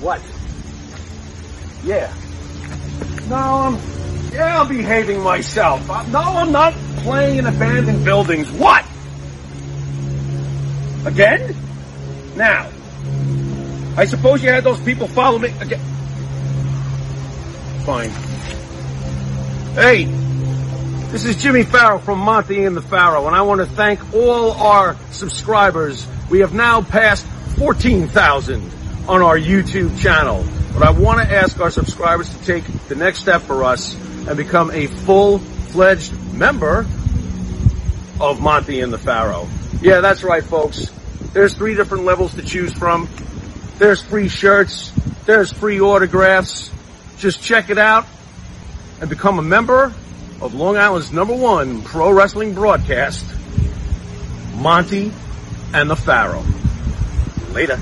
What? Yeah. No, I'm. Yeah, I'm behaving myself. Uh, No, I'm not playing in abandoned buildings. What? Again? Now. I suppose you had those people follow me again. Fine. Hey, this is Jimmy Farrow from Monty and the Pharaoh, and I want to thank all our subscribers. We have now passed 14,000 on our YouTube channel. But I want to ask our subscribers to take the next step for us and become a full-fledged member of Monty and the Pharaoh. Yeah, that's right, folks. There's three different levels to choose from. There's free shirts. There's free autographs. Just check it out and become a member of Long Island's number one pro wrestling broadcast, Monty and the Pharaoh. Later.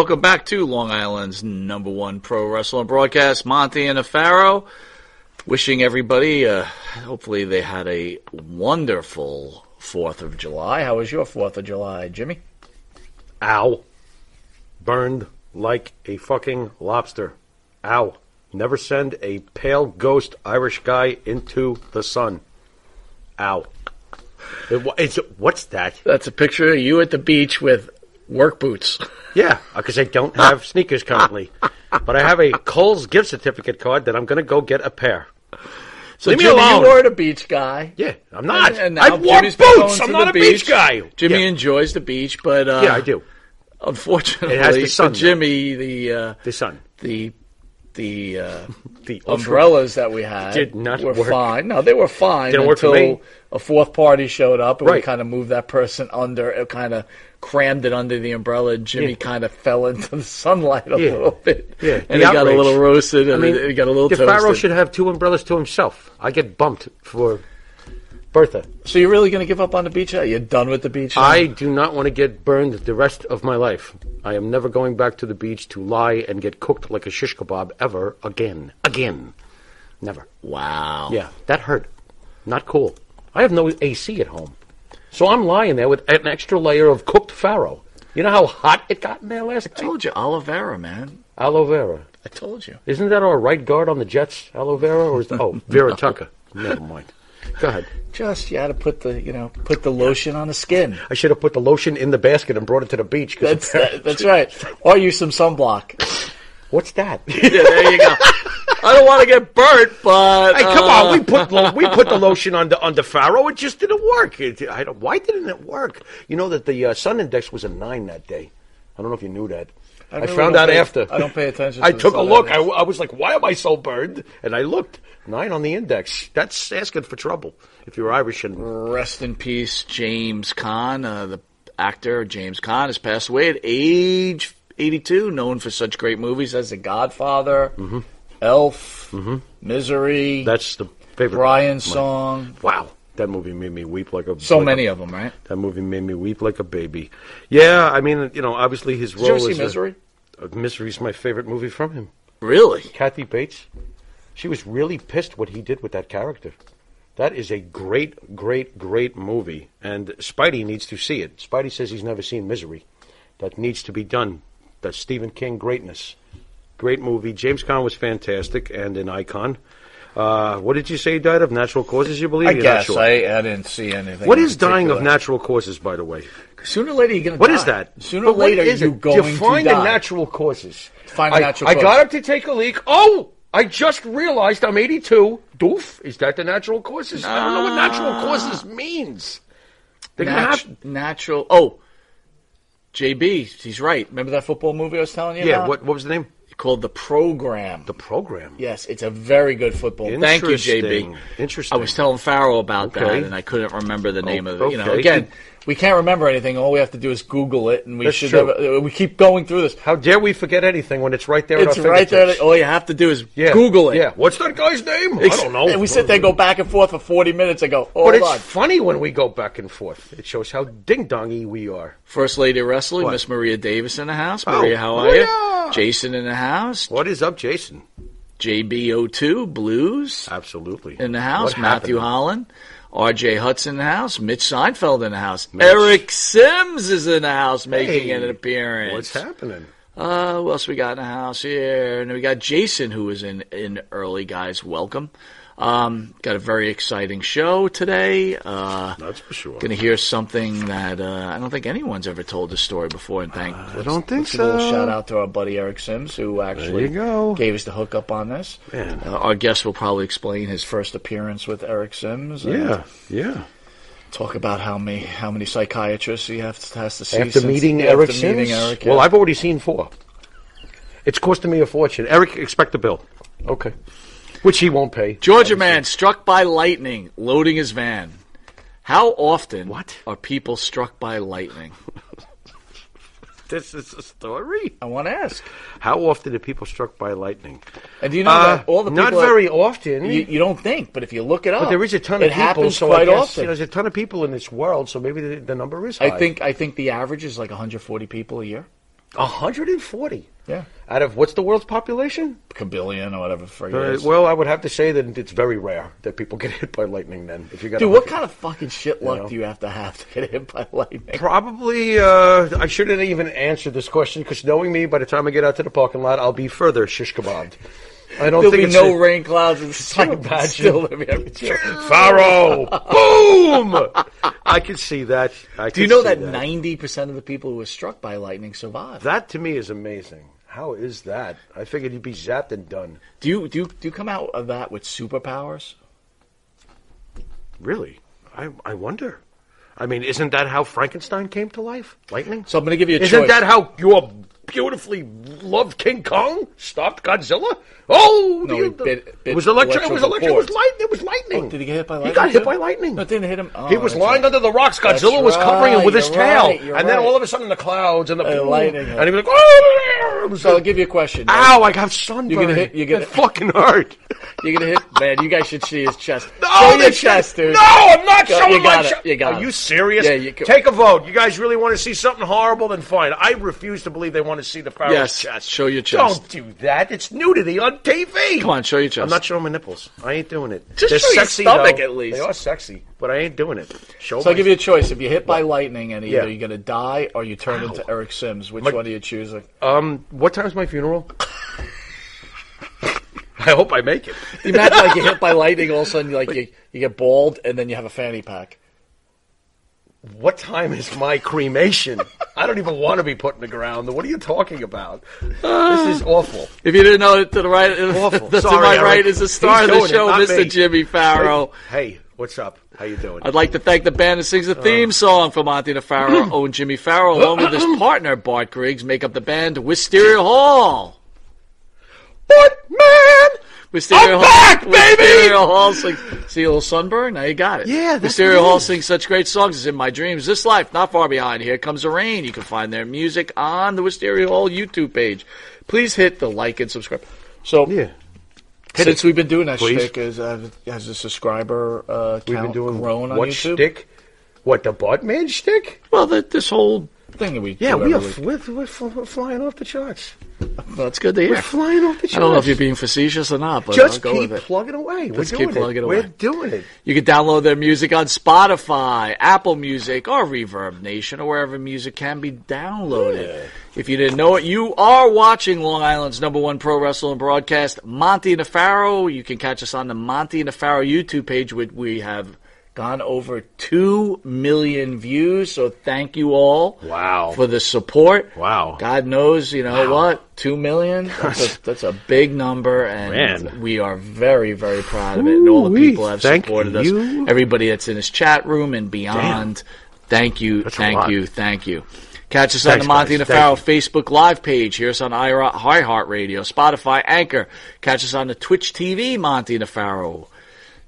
Welcome back to Long Island's number one pro wrestling broadcast, Monty and the Pharaoh. Wishing everybody, uh, hopefully they had a wonderful 4th of July. How was your 4th of July, Jimmy? Ow. Burned like a fucking lobster. Ow. Never send a pale ghost Irish guy into the sun. Ow. It, it's, what's that? That's a picture of you at the beach with work boots. Yeah, because I don't have sneakers currently. But I have a Kohl's gift certificate card that I'm going to go get a pair. So Leave me Jimmy, alone. you were the beach guy. Yeah, I'm not. And I now wore Jimmy's been going boots. to I'm the not a beach guy. Jimmy Yeah. enjoys the beach, but uh, Yeah, I do. Unfortunately, It has the sun, for Jimmy, the uh, The sun. the the uh, The umbrellas that we had Did not were work. fine. No, they were fine Didn't work for until me. a fourth party showed up and we Right. kind of moved that person under. It kind of crammed it under the umbrella. Jimmy Yeah. kind of fell into the sunlight a Yeah. little bit. Yeah, and the he got a little roasted I and mean, he got a little. Pharaoh should have two umbrellas to himself. I get bumped for Bertha. So you're really going to give up on the beach? Are you done with the beach? now? I do not want to get burned the rest of my life. I am never going back to the beach to lie and get cooked like a shish kebab ever again. Again. Never. wow. Yeah, that hurt. Not cool. I have no AC at home. So I'm lying there with an extra layer of cooked farro. You know how hot it got in there last I night? told you, aloe vera, man. Aloe vera. I told you. Isn't that our right guard on the Jets, aloe vera? Or is that, oh, Vera Tucker. Never mind. Go ahead. Just you had to put the you know put the lotion on the skin. I should have put the lotion in the basket and brought it to the beach. 'cause That's apparently- that, that's right. Or use some sunblock. What's that? yeah, there you go. I don't want to get burnt, but Hey, come uh, on! We put lo- we put the lotion on the on the Pharaoh. It just didn't work. It, I don't, why didn't it work? You know that the uh, sun index was a nine that day. I don't know if you knew that. I, really found out pay- after. I don't pay attention I the took a look. I. I was like, "Why am I so burned?" And I looked nine on the index. That's asking for trouble if you're Irish and Rest in peace, James Caan, uh, the actor James Caan has passed away at age 82, known for such great movies as The Godfather, Elf, Misery, that's the favorite. Brian's Song. Wow, that movie made me weep like a So like a- many of them, right? That movie made me weep like a baby. Yeah, I mean, you know, obviously his Did you role ever see a- Misery? Uh, Misery's my favorite movie from him. Really? Kathy Bates, she was really pissed what he did with that character. That is a great, great, great movie, and Spidey needs to see it. Spidey says he's never seen Misery. That needs to be done. That's Stephen King greatness. Great movie. James Caan was fantastic and an icon. Uh, what did you say he died of? Natural causes, you believe? I You're guess. sure. I, I didn't see anything. What is dying of natural causes, by the way? Sooner or later, you're going to What die. is that? Sooner or later, what is you're it? going Define to the natural causes. Find the I, natural I cause. got up to take a leak. Oh, I just realized I'm 82. Doof. Is that the natural causes? I don't know what natural causes means. Nat- have- natural. Oh, JB, he's right. Remember that football movie I was telling you yeah. about? What What was the name? Called The Program. The program. Yes, it's a very good football. Thank you, JB. Interesting. I was telling Farrow about that, and I couldn't remember the name of it. You know, okay. again, we can't remember anything. All we have to do is Google it, and we That's should. true. Have, uh, we keep going through this. How dare we forget anything when it's right there? It's at our right there. All you have to do is Yeah. Google it. Yeah. What's that guy's name? I don't know. And we sit there, and go back and forth for forty minutes, and go, oh, But hold it's on. funny when we go back and forth. It shows how ding dongy we are. First Lady of Wrestling, Miss Maria Davis in the house. Oh, Maria, how are Maria! you? Jason in the house. What is up, Jason? JBO2 Blues Absolutely. in the house. What Matthew happened? Holland. RJ Hudson in the house. Mitch Seinfeld in the house. Eric Sims is in the house making Hey, an appearance. What's happening? Uh, who else we got in the house here? And we got Jason, who was in in early. Guys, welcome. Um, got a very exciting show today. Uh, That's for sure. going to hear something that uh, I don't think anyone's ever told this story before. And thank. I don't think let's a little so. shout out to our buddy Eric Sims, who actually gave us the hookup on this. Man. Uh, our guest will probably explain his first appearance with Eric Sims. Yeah, yeah. Talk about how many how many psychiatrists he has, has to see After meeting after Eric meeting Sims? Eric, Well. I've already seen four. It's costing me a fortune. Eric, expect the bill. Okay. Which he won't pay. Georgia man struck by lightning loading his van. How often What? are people struck by lightning? This is a story. I want to ask. How often are people struck by lightning? And do you know Uh, that all the people not that- very often. you, you don't think, but if you look it up, but there is a ton it of people, happens so quite I guess often. you know, there's a ton of people in this world, so maybe the, the number is high. I think I think the average is like 140 people a year. 140. Yeah, Out of what's the world's population? Kabillion or whatever. Frig Uh, well, I would have to say that it's very rare that people get hit by lightning. Then, if you got Dude, what kind of fucking shit luck know. do you have to have to get hit by lightning? Probably, uh, I shouldn't even answer this question because knowing me, by the time I get out to the parking lot, I'll be further shish kebabbed. I don't There'll think be no a- rain clouds and sun. imagine? Still, Pharaoh. Boom! I can see that. I Do you know that ninety percent of the people who were struck by lightning survived? That to me is amazing. How is that? I figured you'd be zapped and done. Do you do you, do you come out of that with superpowers? Really? I I wonder. I mean, isn't that how Frankenstein came to life? Lightning? So I'm going to give you a Isn't choice. that how your beautifully loved King Kong stopped Godzilla. Oh, No, the- he the- bit- it was electric. It was electric. It was lightning. It was lightning. Oh, did he get hit by lightning? He got hit too? by lightning. No, didn't hit him. Oh, he was lying right. under the rocks. Godzilla was covering him with his tail, right, and then all of a sudden the clouds and the Uh, lightning, and he was like, "Oh!" Was So I'll give you a question. Ow! I got sunburned. You're gonna hit- you're gonna- fucking hurt. You're gonna hit, man. You guys should see his chest. No, Show your chest, dude. No, I'm not Go- showing my chest. you got Are you serious? Yeah, you Take a vote. You guys really want to see something horrible? Then fine. I refuse to believe they want to see the pharaoh's Yes, chest. show your chest. Don't do that. It's nudity on TV. Come on, show your chest. I'm not showing my nipples. I ain't doing it. Just They're show your sexy, stomach though. at least. They are sexy, but I ain't doing it. Show So I'll give you a choice. If you hit by lightning, and either Yeah. you're gonna die or you turn into Eric Sims. Which My- one are you choosing? Um, what time's my funeral? I hope I make it. Imagine like you hit by lightning, all of a sudden like you, you get bald, and then you have a fanny pack. What time is my cremation? I don't even want to be put in the ground. What are you talking about? This is awful. If you didn't know it, to the right, Awful. to Sorry, my Eric. right is the star He's of the doing it, show, not Mr. me. Jimmy Farrow. Hey, what's up? How you doing? I'd like to thank the band that sings the theme uh. song for Monty Pharaoh, own Jimmy Farrow, along with his partner Bart Griggs, make up the band Wisteria Hall. What man? Wisteria I'm Hall, back, baby! Wisteria Hall sing, see a little sunburn? Now you got it. Yeah, that's Wisteria what Hall is. sings such great songs as In My Dreams, This Life, Not Far Behind, Here Comes the Rain. You can find their music on the Wisteria Hall YouTube page. Please hit the like and subscribe. So, Yeah. since we've been doing that Please. shtick, is, uh, has the subscriber uh, We've been doing grown on what YouTube? stick? What the butt man stick? Well, the, this whole thing that we Yeah, we are every f- week. we're, we're, fl- we're flying off the charts. That's good to hear. We're flying off the charts. I don't know if you're being facetious or not, but Just I'll go keep with it. plugging away. We're Just doing keep plugging it. away. We're doing it. You can download their music on Spotify, Apple Music, or Reverb Nation, or wherever music can be downloaded. If you didn't know it, you are watching Long Island's number one pro wrestling broadcast, Monty and the You can catch us on the Monty and the YouTube page, which we have gone over 2 million views. So thank you all Wow. for the support. Wow. God knows, you know what? Two million? That's a, that's a big number, and Man. we are very, very proud of it. And all the people have Thank supported you. us. Everybody that's in this chat room and beyond. Thank you, That's thank you, thank you. Catch us Thanks, on the Monty guys. and the Pharaoh Facebook Live page. Hear us on iHeart Radio, Spotify, Anchor. Catch us on the Twitch TV Monty and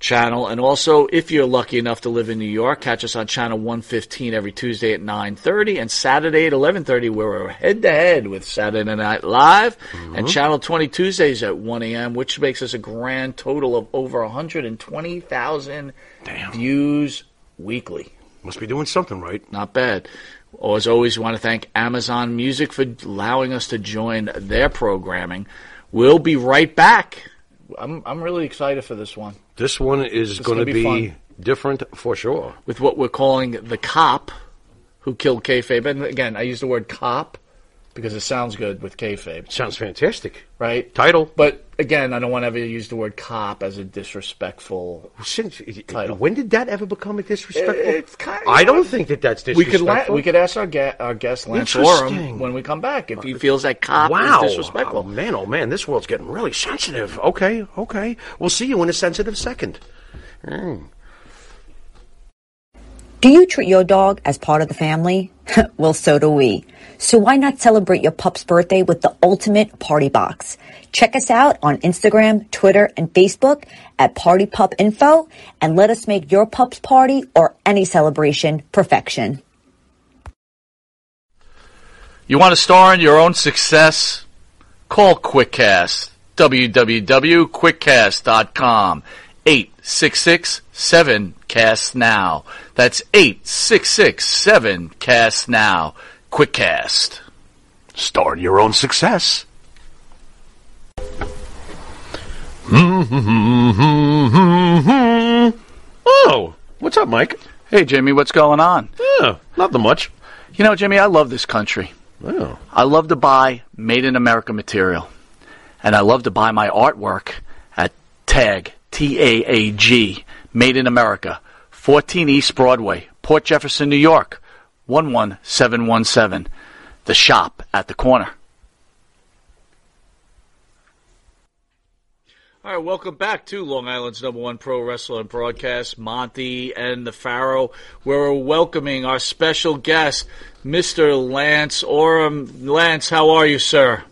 channel. And also, if you're lucky enough to live in New York, catch us on channel 115 every Tuesday at 9.30 and Saturday at 11.30 where we're head-to-head with Saturday Night Live. And mm-hmm. channel 20 Tuesdays at 1 a.m., which makes us a grand total of over 120,000 views weekly. Must be doing something right. Not bad. As always, we want to thank Amazon Music for allowing us to join their programming. We'll be right back. I'm, I'm really excited for this one. This one is going to be be, different for sure. with what we're calling the cop who killed kayfabe. And again, I use the word cop because it sounds good with kayfabe, Sounds fantastic. right? Title. But again, I don't want to ever use the word cop as a disrespectful. Since Title. when did that ever become a disrespectful? It's kind I don't think that that's disrespectful. We could la- we could ask our ga- our guest Lance. Oram when we come back if he feels that cop Wow. is disrespectful. Oh, man, oh man, this world's getting really sensitive. Okay, okay. We'll see you in a sensitive second. Mm. Do you treat your dog as part of the family? well, so do we. So why not celebrate your pup's birthday with the ultimate party box? Check us out on Instagram, Twitter, and Facebook at Party Pup Info and let us make your pup's party or any celebration perfection. You want to star in your own success? Call QuickCast. www.quickcast.com. 866-7-CAST now. That's 866-7-CAST now. Quick cast. Start your own success. Oh, what's up, Mike? Hey Jimmy, what's going on? Oh, nothing much. You know, Jimmy, I love this country. Oh, I love to buy made in America material. And I love to buy my artwork at TAG, T A A G, Made in America, 14 East Broadway, Port Jefferson, New York, 11717. The shop at the corner. All right, welcome back to Long Island's number one pro wrestling broadcast, Monty and the Pharaoh, we're welcoming our special guest, Mr. Lance Oram. Lance, how are you, sir?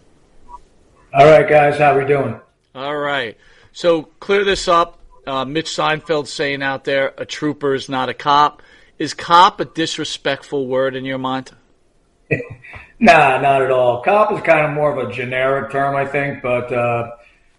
All right, guys, how we doing? All right. So clear this up. Uh, Mitch Seinfeld saying out there, a trooper is not a cop. Is cop a disrespectful word in your mind? nah, not at all. Cop is kind of more of a generic term, I think, but uh,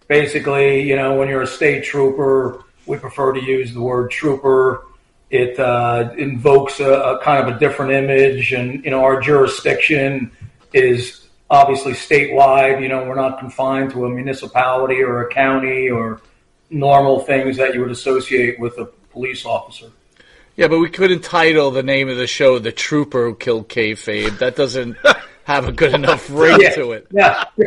basically, you know, when you're a state trooper, we prefer to use the word trooper. It uh, invokes a, a, kind of a different image, and you know, our jurisdiction is obviously statewide. You know, we're not confined to a municipality or a county or normal things that you would associate with a police officer. Yeah, but we couldn't title the name of the show "The Trooper Who Killed Kayfabe." That doesn't have a good enough ring yeah, to it. Yeah.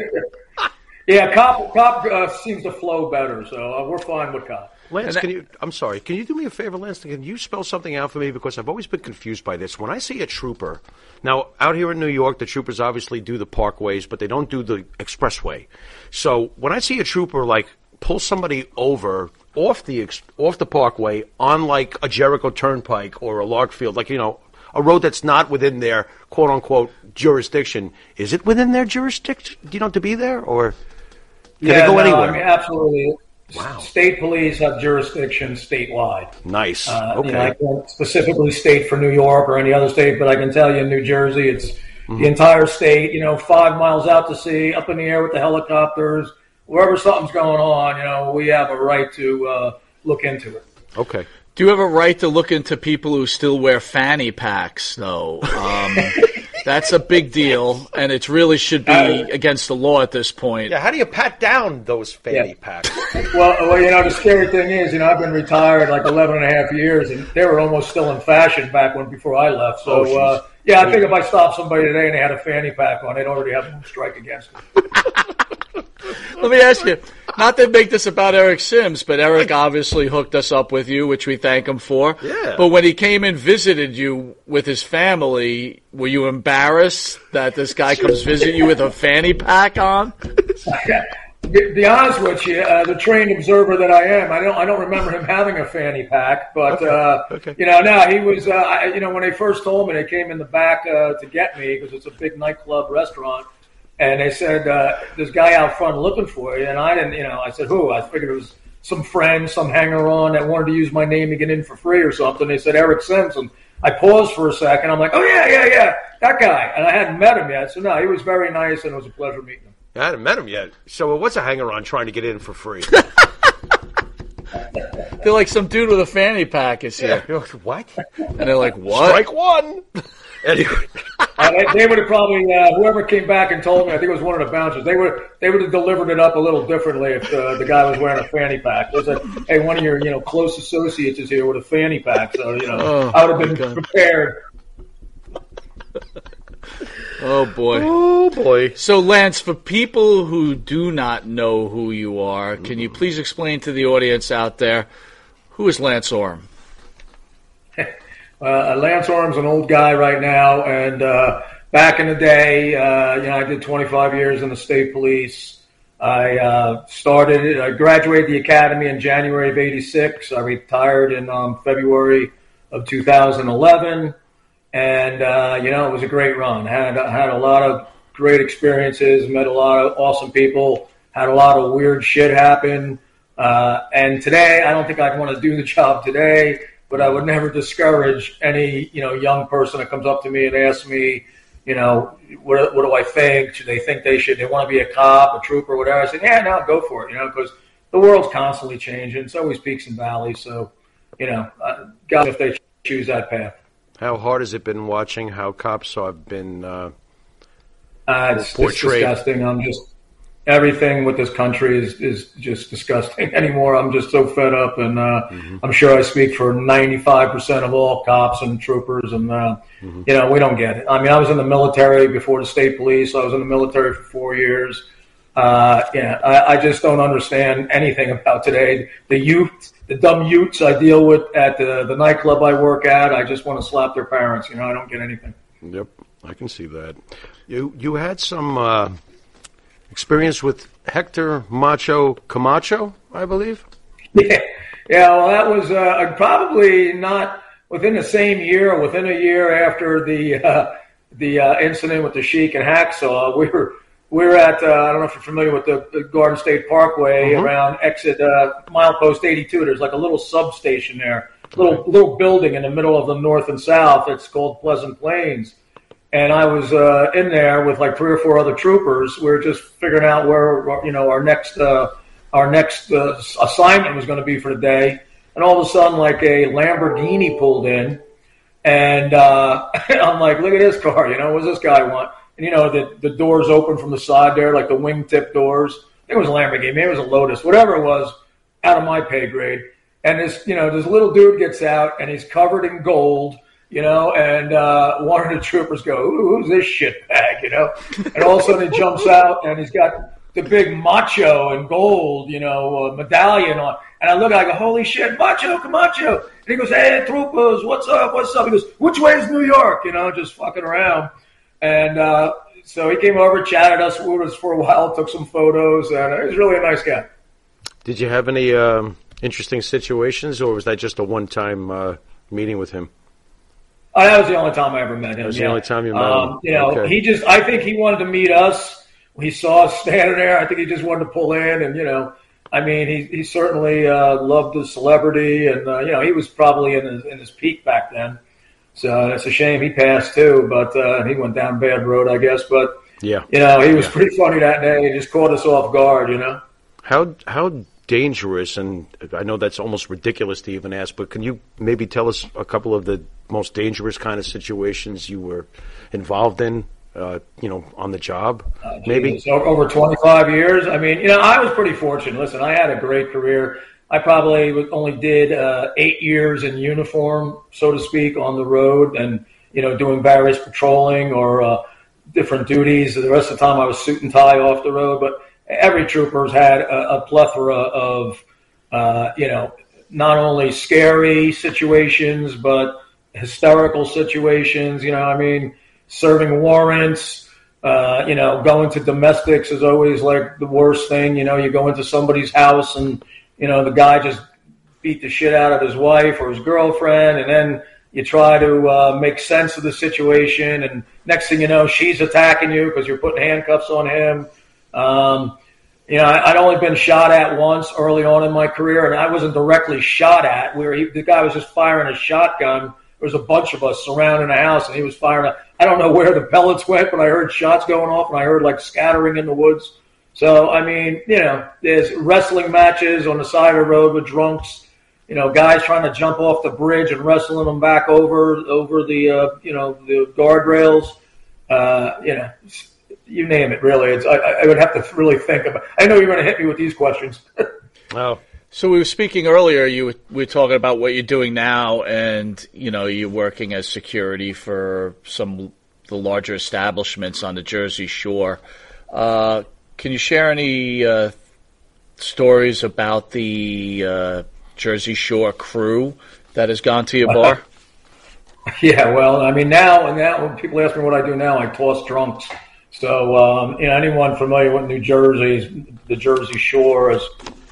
Yeah, cop cop uh, seems to flow better, so uh, we're fine with cop. Lance, that, can you? I'm sorry. Can you do me a favor, Lance? Can you spell something out for me because I've always been confused by this. When I see a trooper, now out here in New York, the troopers obviously do the parkways, but they don't do the expressway. So when I see a trooper like pull somebody over off the off the parkway on like a Jericho Turnpike or a Larkfield, like you know, a road that's not within their quote unquote jurisdiction, is it within their jurisdiction? Do you know to be there or? Can yeah, they go no, anywhere? I mean, absolutely. Wow. State police have jurisdiction statewide. Nice. Uh, okay. You know, I can't specifically state for New York or any other state, but I can tell you in New Jersey, it's mm-hmm. the entire state. You know, five miles out to sea, up in the air with the helicopters. Wherever something's going on, you know, we have a right to uh, look into it. Okay. Do you have a right to look into people who still wear fanny packs, though? Um, that's a big deal, and it really should be uh, against the law at this point. Yeah, how do you pat down those fanny yeah. packs? well, well, you know, the scary thing is, you know, I've been retired like 11 and a half years, and they were almost still in fashion back when before I left. So, oh, uh, yeah, I think if I stopped somebody today and they had a fanny pack on, they'd already have a strike against them. Let me ask you, not to make this about Eric Sims, but Eric obviously hooked us up with you, which we thank him for. Yeah. But when he came and visited you with his family, were you embarrassed that this guy comes visit you with a fanny pack on? Be, honest with you, uh, the trained observer that I am, I don't, I don't remember him having a fanny pack, but okay. Uh, okay. you know, now he was, uh, I, you know, when they first told me, they came in the back uh, to get me because it's a big nightclub restaurant and they said uh, this guy out front looking for you, and I didn't, you know, I said who? I figured it was some friend, some hanger on that wanted to use my name to get in for free or something. They said Eric Simpson. I paused for a second. I'm like, oh yeah, yeah, yeah, that guy, and I hadn't met him yet. So no, he was very nice, and it was a pleasure meeting him. I hadn't met him yet. So what's a hanger on trying to get in for free? they're like some dude with a fanny pack is here. Yeah. What? And they're like, what? Strike one. Anyway. Uh, they, they, would have probably uh, whoever came back and told me. I think it was one of the bouncers. They would they would have delivered it up a little differently if uh, the guy was wearing a fanny pack. They said, "Hey, one of your you know close associates is here with a fanny pack," so you know oh, I would have been prepared. Oh boy. Oh boy. So Lance, for people who do not know who you are, can you please explain to the audience out there who is Lance Oram? Uh, Lance Oram's an old guy right now, and uh, back in the day, uh, you know, I did 25 years in the state police. I uh, started, I graduated the academy in January of '86. I retired in um, February of 2011, and uh, you know, it was a great run. had had a lot of great experiences, met a lot of awesome people, had a lot of weird shit happen. Uh, and today, I don't think I'd want to do the job today but I would never discourage any you know young person that comes up to me and asks me, you know, what, what do I think? Should they think they should? They want to be a cop, a trooper, whatever. I say, yeah, no, go for it. You know, because the world's constantly changing. It's always peaks and valleys. So, you know, uh, God, if they choose that path. How hard has it been watching how cops have been uh, uh, it's, portrayed? It's disgusting. I'm just everything with this country is, is just disgusting anymore. I'm just so fed up, and uh, mm-hmm. I'm sure I speak for 95% of all cops and troopers. And uh, mm-hmm. you know, we don't get it. I mean, I was in the military before the state police. I was in the military for four years. Uh, yeah, I, I just don't understand anything about today. The youth, the dumb youths I deal with at the, the nightclub I work at, I just want to slap their parents. You know, I don't get anything. Yep, I can see that. You you had some uh, experience with Hector Macho Camacho, I believe. Yeah, yeah. Well, that was uh, probably not within the same year, within a year after the uh, the uh, incident with the Sheik and Hacksaw. We were we were at uh, I don't know if you're familiar with the, the Garden State Parkway Mhm. around exit uh, milepost 82. There's like a little substation there, little little building in the middle of the north and south. It's called Pleasant Plains. And I was uh, in there with like three or four other troopers. We were just figuring out where you know our next uh, our next uh, assignment was going to be for the day. And all of a sudden, like a Lamborghini pulled in, and uh, I'm like, "Look at this car! You know, what does this guy want?" And you know, the the doors open from the side there, like the wingtip doors. It was a Lamborghini, maybe it was a Lotus, whatever it was, out of my pay grade. And this, you know, this little dude gets out, and he's covered in gold, you know, and uh, one of the troopers go, "Who's this shit bag?" You know, and all of a sudden he jumps out, and he's got the big macho and gold, you know, uh, medallion on. And I look, I go, "Holy shit, macho, Camacho!" And he goes, "Hey, troopers, what's up? What's up?" He goes, "Which way is New York?" You know, just fucking around. And uh, so he came over, chatted us with us for a while, took some photos, and he was really a nice guy. Did you have any um, interesting situations, or was that just a one-time uh, meeting with him? Oh, that was the only time I ever met him. That was yeah. the only time you met um, him. You know, Okay. he just, I think he wanted to meet us. He saw us standing there. I think he just wanted to pull in, and you know, I mean, he he certainly uh, loved the celebrity, and uh, you know, he was probably in his in his peak back then. So it's a shame he passed too, but uh, he went down a bad road, I guess. But Yeah. you know, he was pretty funny that day. He just caught us off guard, you know. How how dangerous, and I know that's almost ridiculous to even ask, but can you maybe tell us a couple of the most dangerous kind of situations you were involved in, uh, you know, on the job? maybe. Jesus, over 25 years. I mean, you know, I was pretty fortunate. Listen, I had a great career. I probably only did uh, eight years in uniform, so to speak, on the road and, you know, doing various patrolling or uh, different duties. The rest of the time I was suit and tie off the road. But every trooper's had a, a plethora of, uh, you know, not only scary situations, but hysterical situations. You know, I mean, serving warrants, uh, you know, going to domestics is always like the worst thing. You know, you go into somebody's house and, you know, the guy just beat the shit out of his wife or his girlfriend, and then you try to uh, make sense of the situation, and next thing you know, she's attacking you because you're putting handcuffs on him. Um, you know, I, I'd only been shot at once early on in my career, and I wasn't directly shot at. Where he, the guy was just firing a shotgun. There was a bunch of us surrounding a house, and he was firing. I don't know where the pellets went, but I heard shots going off, and I heard like scattering in the woods. So, I mean, you know, there's wrestling matches on the side of the road with drunks. You know, guys trying to jump off the bridge and wrestling them back over over the uh, you know the guardrails. Uh, you know, you name it. Really, it's I, I would have to really think about. I know you're going to hit me with these questions. Oh, So we were speaking earlier. You were, we were talking about what you're doing now, and you know you're working as security for some the larger establishments on the Jersey Shore. Uh, can you share any uh, stories about the uh, Jersey Shore crew that has gone to your bar? Yeah, well, I mean, now and now when people ask me what I do now, I toss drunks. So, um, you know, anyone familiar with New Jersey, the Jersey Shore has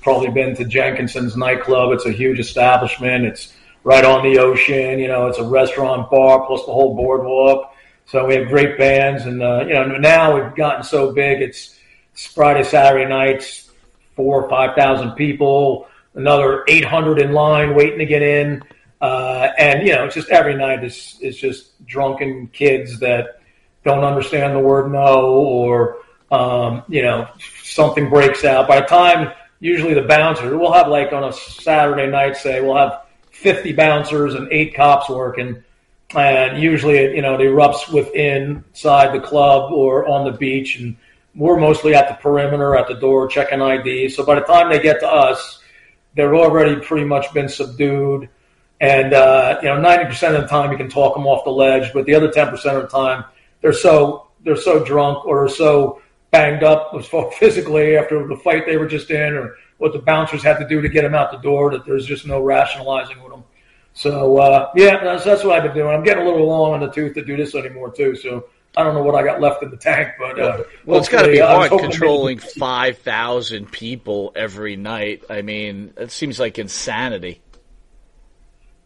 probably been to Jenkinson's nightclub. It's a huge establishment. It's right on the ocean. You know, it's a restaurant, bar, plus the whole boardwalk. So we have great bands, and uh, you know, now we've gotten so big. It's, it's Friday, Saturday nights, four or five thousand people, another eight hundred in line waiting to get in. Uh, and you know, it's just every night is is just drunken kids that don't understand the word no, or um, you know, something breaks out. By the time usually the bouncers, we'll have like on a Saturday night, say we'll have fifty bouncers and eight cops working, and usually it, you know it erupts within inside the club or on the beach, and we're mostly at the perimeter, at the door, checking ID. So by the time they get to us, they're already pretty much been subdued. And, uh, you know, 90% of the time you can talk them off the ledge, but the other 10% of the time they're so, they're so drunk or so banged up physically after the fight they were just in or what the bouncers had to do to get them out the door that there's just no rationalizing with them. So, uh, yeah, that's, that's what I've been doing. I'm getting a little long on the tooth to do this anymore too. So I don't know what I got left in the tank, but uh, well, it's got to be uh, hard controlling five thousand people every night. I mean, it seems like insanity.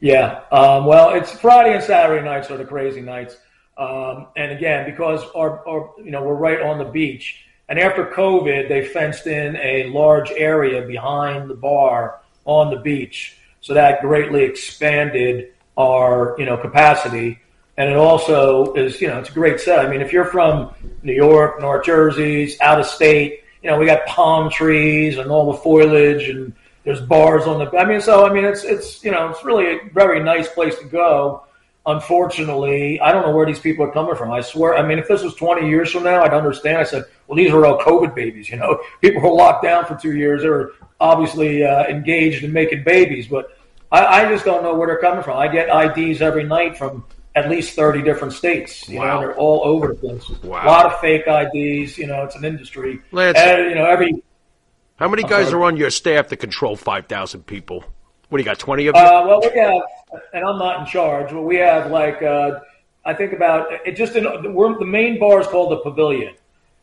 Yeah. Um, well, it's Friday and Saturday nights are the crazy nights. Um, and again, because our, our, you know, we're right on the beach. And after COVID, they fenced in a large area behind the bar on the beach. So that greatly expanded our, you know, capacity. And it also is, you know, it's a great set. I mean, if you're from New York, North Jersey's, out of state, you know, we got palm trees and all the foliage and there's bars on the, I mean, so, I mean, it's, it's, you know, it's really a very nice place to go. Unfortunately, I don't know where these people are coming from. I swear, I mean, if this was 20 years from now, I'd understand. I said, well, these are all COVID babies, you know, people were locked down for two years. They were obviously uh, engaged in making babies, but I, I just don't know where they're coming from. I get IDs every night from at least 30 different states. You Wow. know, they're all over the place. Wow. A lot of fake IDs, you know, it's an industry. Lance- and, you know, every, How many guys are on your staff to control 5,000 people? What do you got, 20 of you? Uh, well, we have, and I'm not in charge, but we have like uh, I think about it. Just in we're the main bar is called the Pavilion,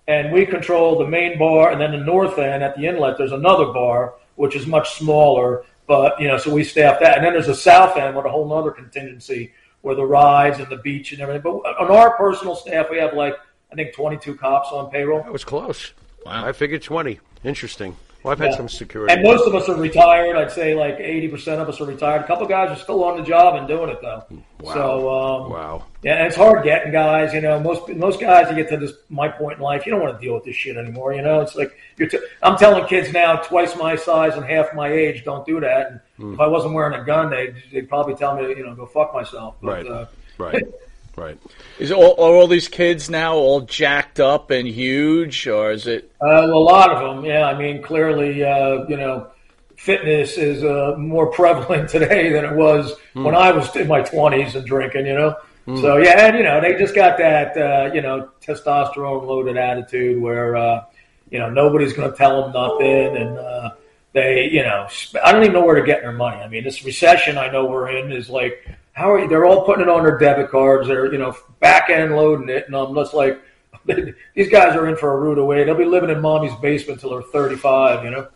and we control the main bar, and then the north end at the inlet there's another bar which is much smaller, but you know so we staff that, and then there's a south end with a whole other contingency where the rides and the beach and everything. But on our personal staff, we have like I think 22 cops on payroll. that was close. Wow. I figured 20. Interesting. Well, I've had Yeah. some security. And most of us are retired. I'd say like 80% of us are retired. A couple guys are still on the job and doing it though. Wow. So, um, wow. yeah, and it's hard getting guys. You know, most most guys you get to this my point in life, you don't want to deal with this shit anymore. You know, it's like you're. T- I'm telling kids now, twice my size and half my age, don't do that. And Hmm. if I wasn't wearing a gun, they they'd probably tell me you know go fuck myself. But, Right. Uh, Right. Right. Is all, are all these kids now all jacked up and huge, or is it? Uh, a lot of them, yeah. I mean, clearly, uh, you know, fitness is uh, more prevalent today than it was when I was in my twenties and drinking. You know, so yeah, and you know, they just got that uh, you know testosterone loaded attitude where uh, you know nobody's going to tell them nothing, and uh, they, you know, sp- I don't even know where to get their money. I mean, this recession I know we're in is like. How are you? They're all putting it on their debit cards. They're, you know, back end loading it, and I'm just like, these guys are in for a rude away. They'll be living in mommy's basement until they're 35, you know?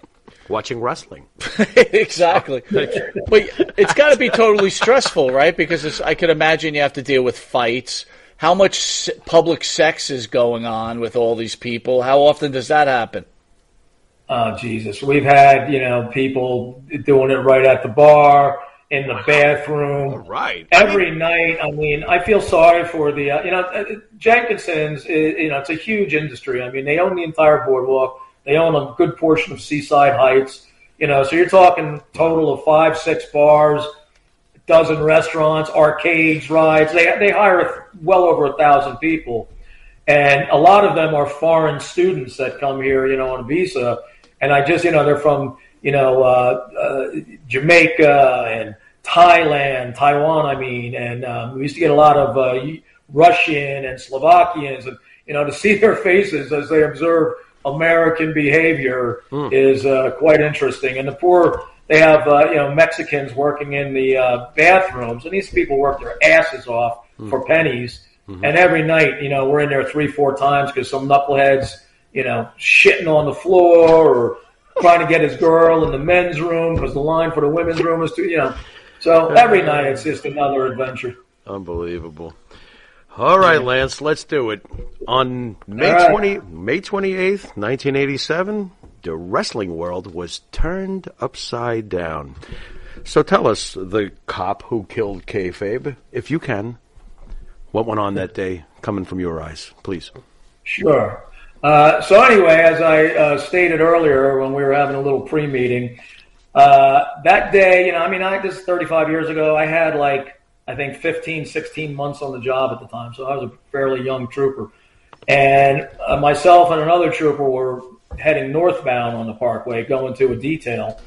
Watching wrestling. exactly. but it's got to be totally stressful, right? Because it's, I could imagine you have to deal with fights. How much public sex is going on with all these people? How often does that happen? Oh, Jesus. We've had, you know, people doing it right at the bar, in the bathroom. Right. Every night, I mean, I feel sorry for the, uh, you know, uh, Jenkinson's, uh, you know, it's a huge industry. I mean, they own the entire boardwalk. They own a good portion of Seaside Heights. You know, so you're talking total of five, six bars, a dozen restaurants, arcades, rides. They they hire well over a thousand people, and a lot of them are foreign students that come here, you know, on a visa. And I just, you know, they're from, you know, uh, uh, Jamaica and Thailand, Taiwan, I mean, and um, we used to get a lot of uh, Russian and Slovakians, and you know, to see their faces as they observe American behavior is uh, quite interesting. And the poor, they have uh, you know Mexicans working in the uh, bathrooms, and these people work their asses off for pennies. And every night, you know, we're in there three, four times because some knuckleheads, you know, shitting on the floor or trying to get his girl in the men's room because the line for the women's room is too, you know. So every night it's just another adventure. Unbelievable. All right, Lance, let's do it. On May right. 20, May 28th, 1987, the wrestling world was turned upside down. So tell us, the cop who killed kayfabe, if you can, what went on that day coming from your eyes, please. Sure. Uh, so anyway, as I uh, stated earlier when we were having a little pre-meeting, uh, that day, you know, I mean, I this is 35 years ago. I had like I think 15, 16 months on the job at the time, so I was a fairly young trooper. And uh, myself and another trooper were heading northbound on the Parkway, going to a detail.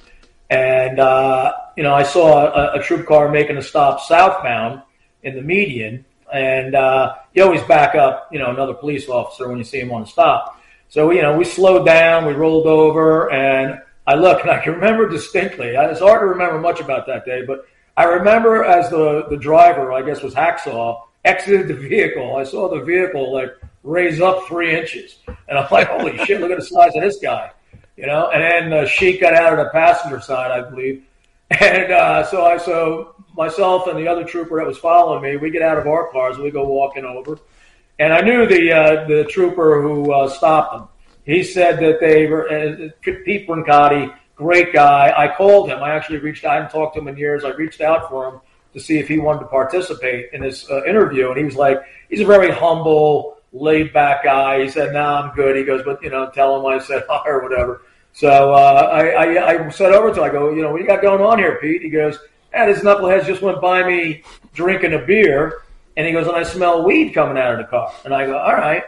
And uh, you know, I saw a, a troop car making a stop southbound in the median, and uh, you always back up, you know, another police officer when you see him on the stop. So you know, we slowed down, we rolled over, and I look, and I can remember distinctly. It's hard to remember much about that day, but I remember as the the driver, I guess was Hacksaw, exited the vehicle, I saw the vehicle like raise up three inches, and I'm like, holy shit, look at the size of this guy, you know. And then uh, Sheik got out of the passenger side, I believe, and uh, so I so myself and the other trooper that was following me, we get out of our cars and we go walking over, and I knew the uh, the trooper who uh, stopped them. He said that they were uh, Pete Brancotti, great guy. I called him. I actually reached out. I hadn't talked to him in years. I reached out for him to see if he wanted to participate in this uh, interview, and he was like, he's a very humble, laid back guy. He said, "No, nah, I'm good." He goes, "But you know, tell him I said hi or whatever." So uh, I, I, I said over to him, I go, "You know, what you got going on here, Pete?" He goes, "And his knuckleheads just went by me drinking a beer." And he goes, and I smell weed coming out of the car. And I go, all right.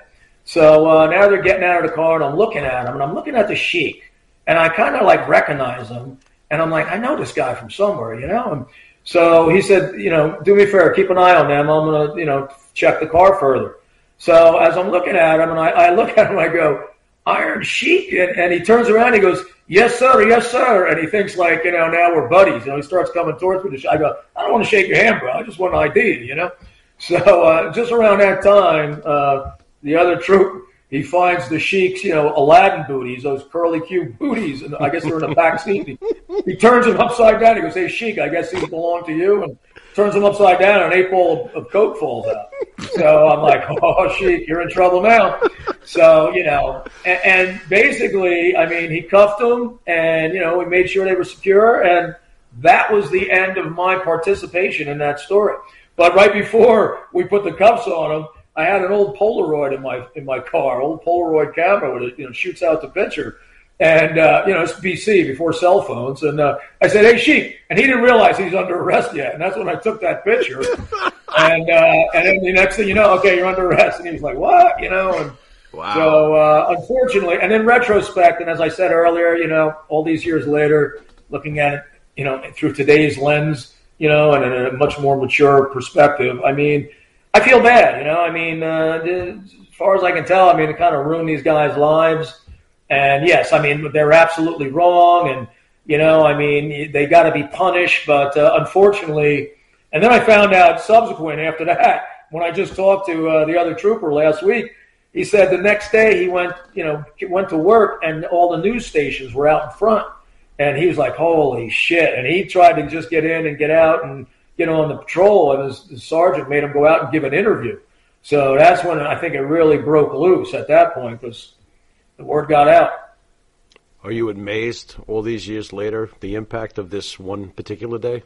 So uh, now they're getting out of the car, and I'm looking at him, and I'm looking at the sheik, and I kind of like recognize him, and I'm like, I know this guy from somewhere, you know. And so he said, you know, do me a favor, keep an eye on them. I'm gonna, you know, check the car further. So as I'm looking at him, and I, I look at him, I go, Iron Sheik, and, and he turns around, and he goes, yes sir, yes sir, and he thinks like, you know, now we're buddies. You know, he starts coming towards me. To I go, I don't want to shake your hand, bro. I just want an ID, you know. So uh, just around that time, uh, the other troop he finds the Sheik's, you know, Aladdin booties, those curly Q booties, and I guess they're in the back seat. He, he turns them upside down. He goes, "Hey, Sheik, I guess these belong to you." And turns them upside down, and an eight ball of, of coke falls out. So I'm like, "Oh, Sheik, you're in trouble now." So you know, and, and basically, I mean, he cuffed them, and you know, we made sure they were secure, and that was the end of my participation in that story. But right before we put the cuffs on him, I had an old Polaroid in my in my car, old Polaroid camera, it you know shoots out the picture, and uh, you know it's BC before cell phones, and uh, I said, "Hey, Sheik," and he didn't realize he's under arrest yet, and that's when I took that picture, and uh, and then the next thing you know, okay, you're under arrest, and he was like, "What?" You know, and Wow. so uh, unfortunately, and in retrospect, and as I said earlier, you know, all these years later, looking at it, you know, through today's lens, you know, and in a much more mature perspective, I mean, I feel bad, you know. I mean, uh, as far as I can tell, I mean, it kind of ruined these guys' lives. And yes, I mean, they're absolutely wrong, and you know, I mean, they got to be punished. But uh, unfortunately, and then I found out subsequent after that when I just talked to uh, the other trooper last week. He said the next day he went, you know, went to work, and all the news stations were out in front, and he was like, "Holy shit!" And he tried to just get in and get out and get on the patrol, and his, his sergeant made him go out and give an interview. So that's when I think it really broke loose at that point because the word got out. Are you amazed all these years later the impact of this one particular day?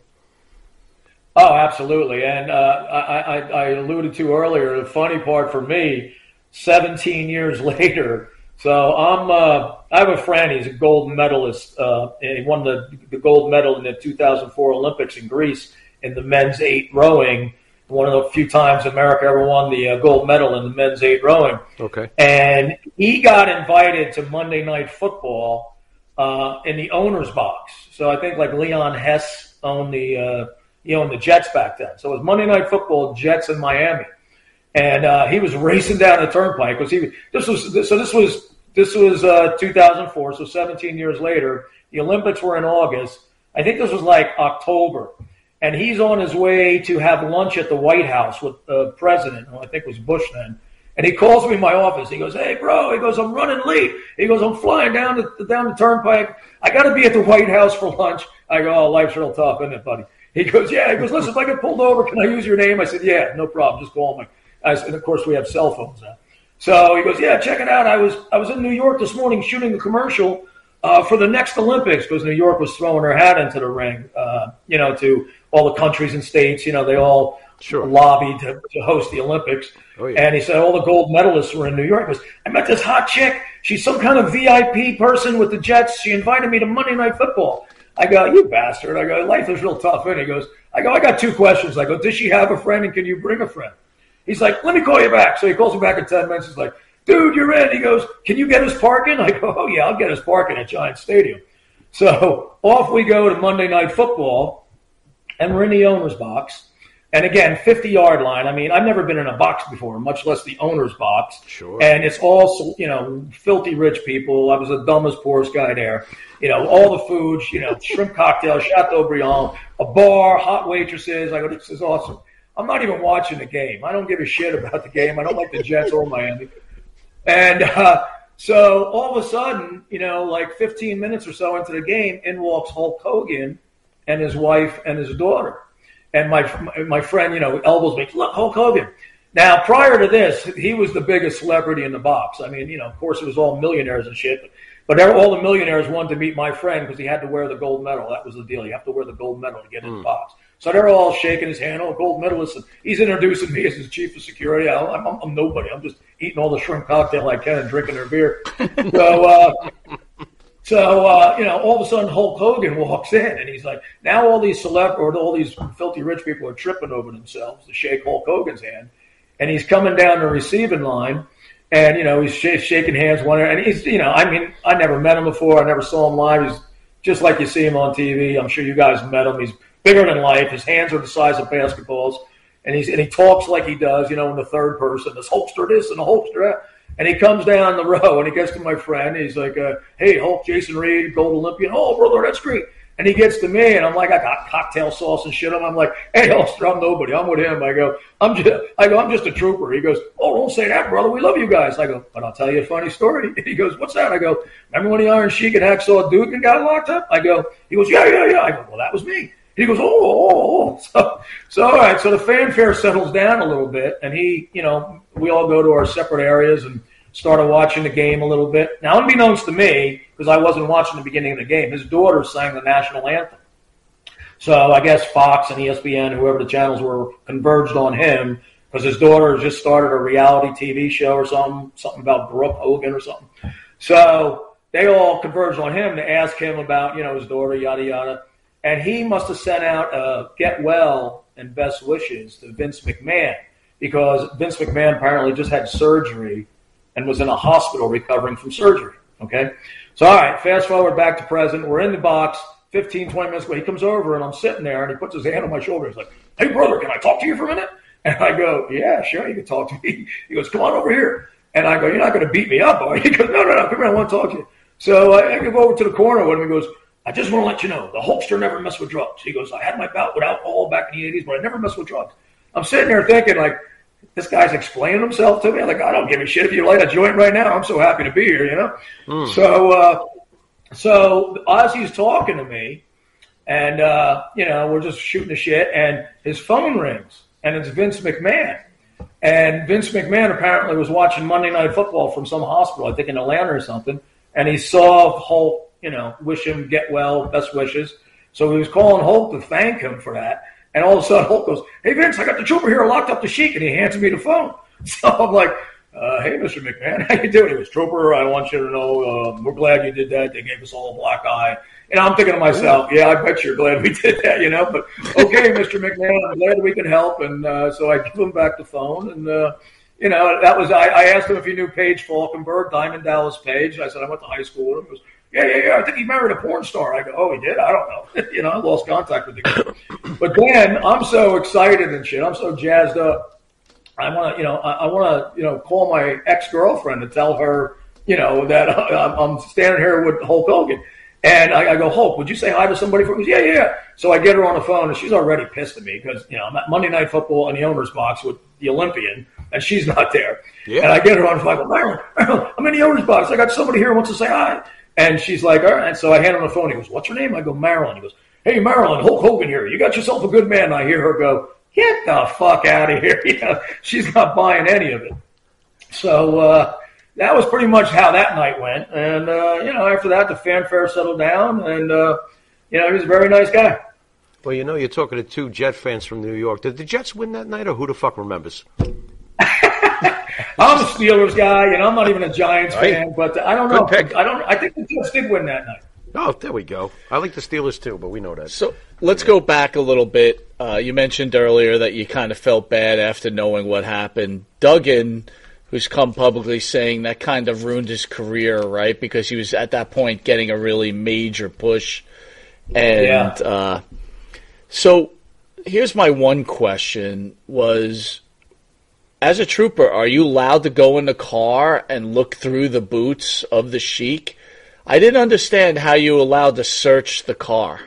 Oh, absolutely. And uh, I, I, I alluded to earlier, the funny part for me, 17 years later, so I'm uh, I have a friend. He's a gold medalist. Uh, he won the the gold medal in the 2004 Olympics in Greece in the men's eight rowing. One of the few times America ever won the uh, gold medal in the men's eight rowing. Okay. And he got invited to Monday Night Football uh, in the owner's box. So I think like Leon Hess owned the uh, he owned the Jets back then. So it was Monday Night Football, Jets in Miami, and uh, he was racing down the turnpike. because he? This was so. This was this was uh, 2004. So 17 years later, the Olympics were in August. I think this was like October and he's on his way to have lunch at the White House with the president, who I think was Bush then. And he calls me in my office. He goes, "Hey, bro," he goes, "I'm running late." He goes, "I'm flying down the down the turnpike. I got to be at the White House for lunch." I go, "Oh, life's real tough, isn't it, buddy?" He goes, "Yeah." He goes, "Listen, if I get pulled over, can I use your name?" I said, "Yeah, no problem. Just call me." I said, and of course, we have cell phones now. So he goes, "Yeah, check it out. I was I was in New York this morning shooting a commercial uh, for the next Olympics because New York was throwing her hat into the ring, uh, you know, to all the countries and states. You know, they all Sure. lobbied to, to host the Olympics. Oh, yeah. And he said all the gold medalists were in New York. He goes, I met this hot chick. She's some kind of VIP person with the Jets. She invited me to Monday Night Football. I go, you bastard. I go, life is real tough. And he goes, I go, I got two questions. I go, does she have a friend and can you bring a friend? He's like, let me call you back. So he calls me back in 10 minutes. He's like, dude, you're in. He goes, can you get us parking? I go, oh, yeah, I'll get us parking at Giant Stadium. So off we go to Monday Night Football, and we're in the owner's box. And again, 50 yard line. I mean, I've never been in a box before, much less the owner's box. Sure. And it's all, you know, filthy rich people. I was the dumbest, poorest guy there. You know, all the foods, you know, shrimp cocktail, Chateaubriand, a bar, hot waitresses. I go, this is awesome. I'm not even watching the game. I don't give a shit about the game. I don't like the Jets or Miami. And uh, so all of a sudden, you know, like 15 minutes or so into the game, in walks Hulk Hogan and his wife and his daughter. And my my friend, you know, elbows me, look, Hulk Hogan. Now, prior to this, he was the biggest celebrity in the box. I mean, you know, of course, it was all millionaires and shit. But, but all the millionaires wanted to meet my friend because he had to wear the gold medal. That was the deal. You have to wear the gold medal to get in the hmm. box. So they're all shaking his hand. Oh, gold medalist. And he's introducing me as his chief of security. I, I'm, I'm, I'm nobody. I'm just eating all the shrimp cocktail I can and drinking their beer. so, uh, so uh, you know, all of a sudden Hulk Hogan walks in, and he's like, now all these celeb or all these filthy rich people are tripping over themselves to shake Hulk Hogan's hand, and he's coming down the receiving line. And you know he's sh- shaking hands, one, and he's you know I mean I never met him before, I never saw him live. He's just like you see him on TV. I'm sure you guys met him. He's bigger than life. His hands are the size of basketballs, and he's and he talks like he does, you know, in the third person. This Hulkster this and a Hulkster that. And he comes down the row and he gets to my friend. He's like, uh, "Hey, Hulk, Jason Read, gold Olympian. Oh, brother, that's great." And he gets to me, and I'm like, I got cocktail sauce and shit. On. I'm like, hey, Hulkster, I'm nobody. I'm with him. I go, I'm just, I go, I'm just a trooper. He goes, oh, don't say that, brother. We love you guys. I go, but I'll tell you a funny story. He goes, what's that? I go, remember when the Iron Sheik and Hacksaw Duggan got locked up? I go, he goes, yeah, yeah, yeah. I go, well, that was me. He goes, oh, oh, oh. oh. So, so, all right. So the fanfare settles down a little bit, and he, you know, we all go to our separate areas and started watching the game a little bit. Now, unbeknownst to me, because I wasn't watching the beginning of the game, his daughter sang the national anthem. So I guess Fox and ESPN, whoever the channels were, converged on him because his daughter just started a reality TV show or something, something about Brooke Hogan or something. So they all converged on him to ask him about, you know, his daughter, yada, yada. And he must have sent out a get well and best wishes to Vince McMahon because Vince McMahon apparently just had surgery and was in a hospital recovering from surgery. Okay. So, all right, fast forward back to present. We're in the box 15, 20 minutes ago. He comes over and I'm sitting there and he puts his hand on my shoulder. He's like, Hey, brother, can I talk to you for a minute? And I go, Yeah, sure, you can talk to me. He goes, Come on over here. And I go, You're not going to beat me up, are you? He goes, No, no, no, come here. I want to talk to you. So uh, I go over to the corner with him. He goes, I just want to let you know the Hulkster never messed with drugs. He goes, I had my bout with alcohol back in the 80s, but I never messed with drugs. I'm sitting there thinking, like, this guy's explaining himself to me. I'm like, I don't give a shit if you light a joint right now. I'm so happy to be here, you know? Mm. So, uh, so as he's talking to me, and, uh, you know, we're just shooting the shit, and his phone rings, and it's Vince McMahon. And Vince McMahon apparently was watching Monday Night Football from some hospital, I think in Atlanta or something, and he saw Hulk you know, wish him get well, best wishes. So he was calling Hulk to thank him for that. And all of a sudden, Hulk goes, "Hey Vince, I got the trooper here locked up the Sheik," and he hands me the phone. So I'm like, uh, "Hey, Mr. McMahon, how you doing?" He goes, "Trooper, I want you to know uh, we're glad you did that. They gave us all a black eye." And I'm thinking to myself, "Yeah, I bet you're glad we did that, you know." But okay, Mr. McMahon, I'm glad we can help. And uh, so I give him back the phone, and uh, you know, that was I, I asked him if he knew Page Falkenberg, Diamond Dallas Page. I said I went to high school with him. He goes, yeah, yeah, yeah. I think he married a porn star. I go, oh, he did? I don't know. you know, I lost contact with the guy. but then I'm so excited and shit. I'm so jazzed up. I want to, you know, I, I want to, you know, call my ex girlfriend to tell her, you know, that I'm standing here with Hulk Hogan. And I, I, go, Hulk, would you say hi to somebody for me? Yeah, yeah, yeah. So I get her on the phone, and she's already pissed at me because, you know, I'm at Monday Night Football in the owner's box with the Olympian, and she's not there. Yeah. And I get her on the phone. I go, Marilyn, Marilyn, I'm in the owner's box. I got somebody here who wants to say hi. And she's like, all right. So I hand him the phone. He goes, what's her name? I go, Marilyn. He goes, hey, Marilyn, Hulk Hogan here. You got yourself a good man. I hear her go, get the fuck out of here. You know, she's not buying any of it. So uh, that was pretty much how that night went. And, uh, you know, after that, the fanfare settled down. And, uh, you know, he was a very nice guy. Well, you know, you're talking to two Jet fans from New York. Did the Jets win that night, or who the fuck remembers? I'm a Steelers guy, and I'm not even a Giants right. fan, but I don't know. I don't. I think the Jets did win that night. Oh, there we go. I like the Steelers too, but we know that. So let's go back a little bit. Uh, you mentioned earlier that you kind of felt bad after knowing what happened. Duggan, who's come publicly saying that kind of ruined his career, right? Because he was at that point getting a really major push. And yeah. uh, so here's my one question was as a trooper, are you allowed to go in the car and look through the boots of the Sheik? I didn't understand how you allowed to search the car.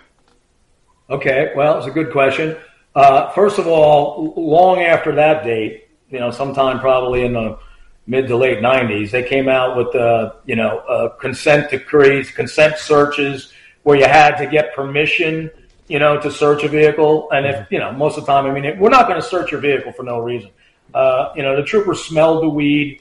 Okay, well, it's a good question. Uh, first of all, long after that date, you know, sometime probably in the mid to late '90s, they came out with uh, you know uh, consent decrees, consent searches, where you had to get permission, you know, to search a vehicle. And if you know, most of the time, I mean, we're not going to search your vehicle for no reason. Uh, you know, the trooper smelled the weed.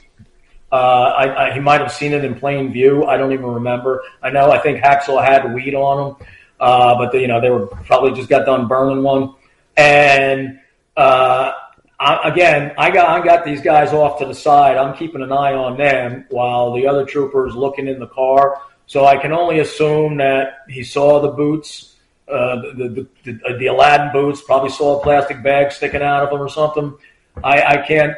Uh, I, I, he might have seen it in plain view. I don't even remember. I know. I think Hacksaw had weed on him, uh, but the, you know they were probably just got done burning one. And uh, I, again, I got I got these guys off to the side. I'm keeping an eye on them while the other troopers looking in the car. So I can only assume that he saw the boots, uh, the, the, the, the Aladdin boots. Probably saw a plastic bag sticking out of them or something. I, I can't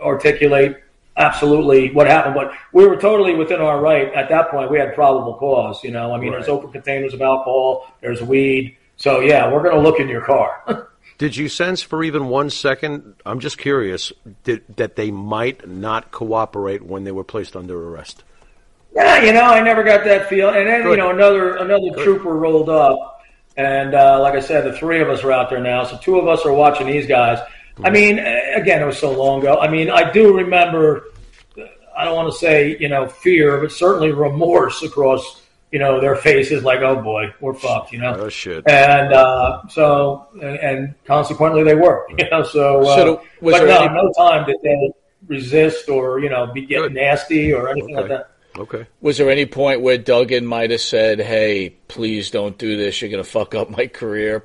articulate absolutely what happened, but we were totally within our right at that point. We had probable cause. You know, I mean, right. there's open containers of alcohol, there's weed. So yeah, we're going to look in your car. Did you sense for even one second? I'm just curious did, that they might not cooperate when they were placed under arrest. Yeah, you know, I never got that feel. And then Good. you know, another another Good. trooper rolled up, and uh, like I said, the three of us are out there now. So two of us are watching these guys. I mean, again, it was so long ago. I mean, I do remember. I don't want to say you know fear, but certainly remorse across you know their faces, like oh boy, we're fucked, you know. Oh shit. And uh, so, and consequently, they were, you know. So, uh, so but no, any... no time did they resist or you know be getting nasty or anything okay. like that. Okay. Was there any point where Duggan might have said, "Hey, please don't do this. You're going to fuck up my career,"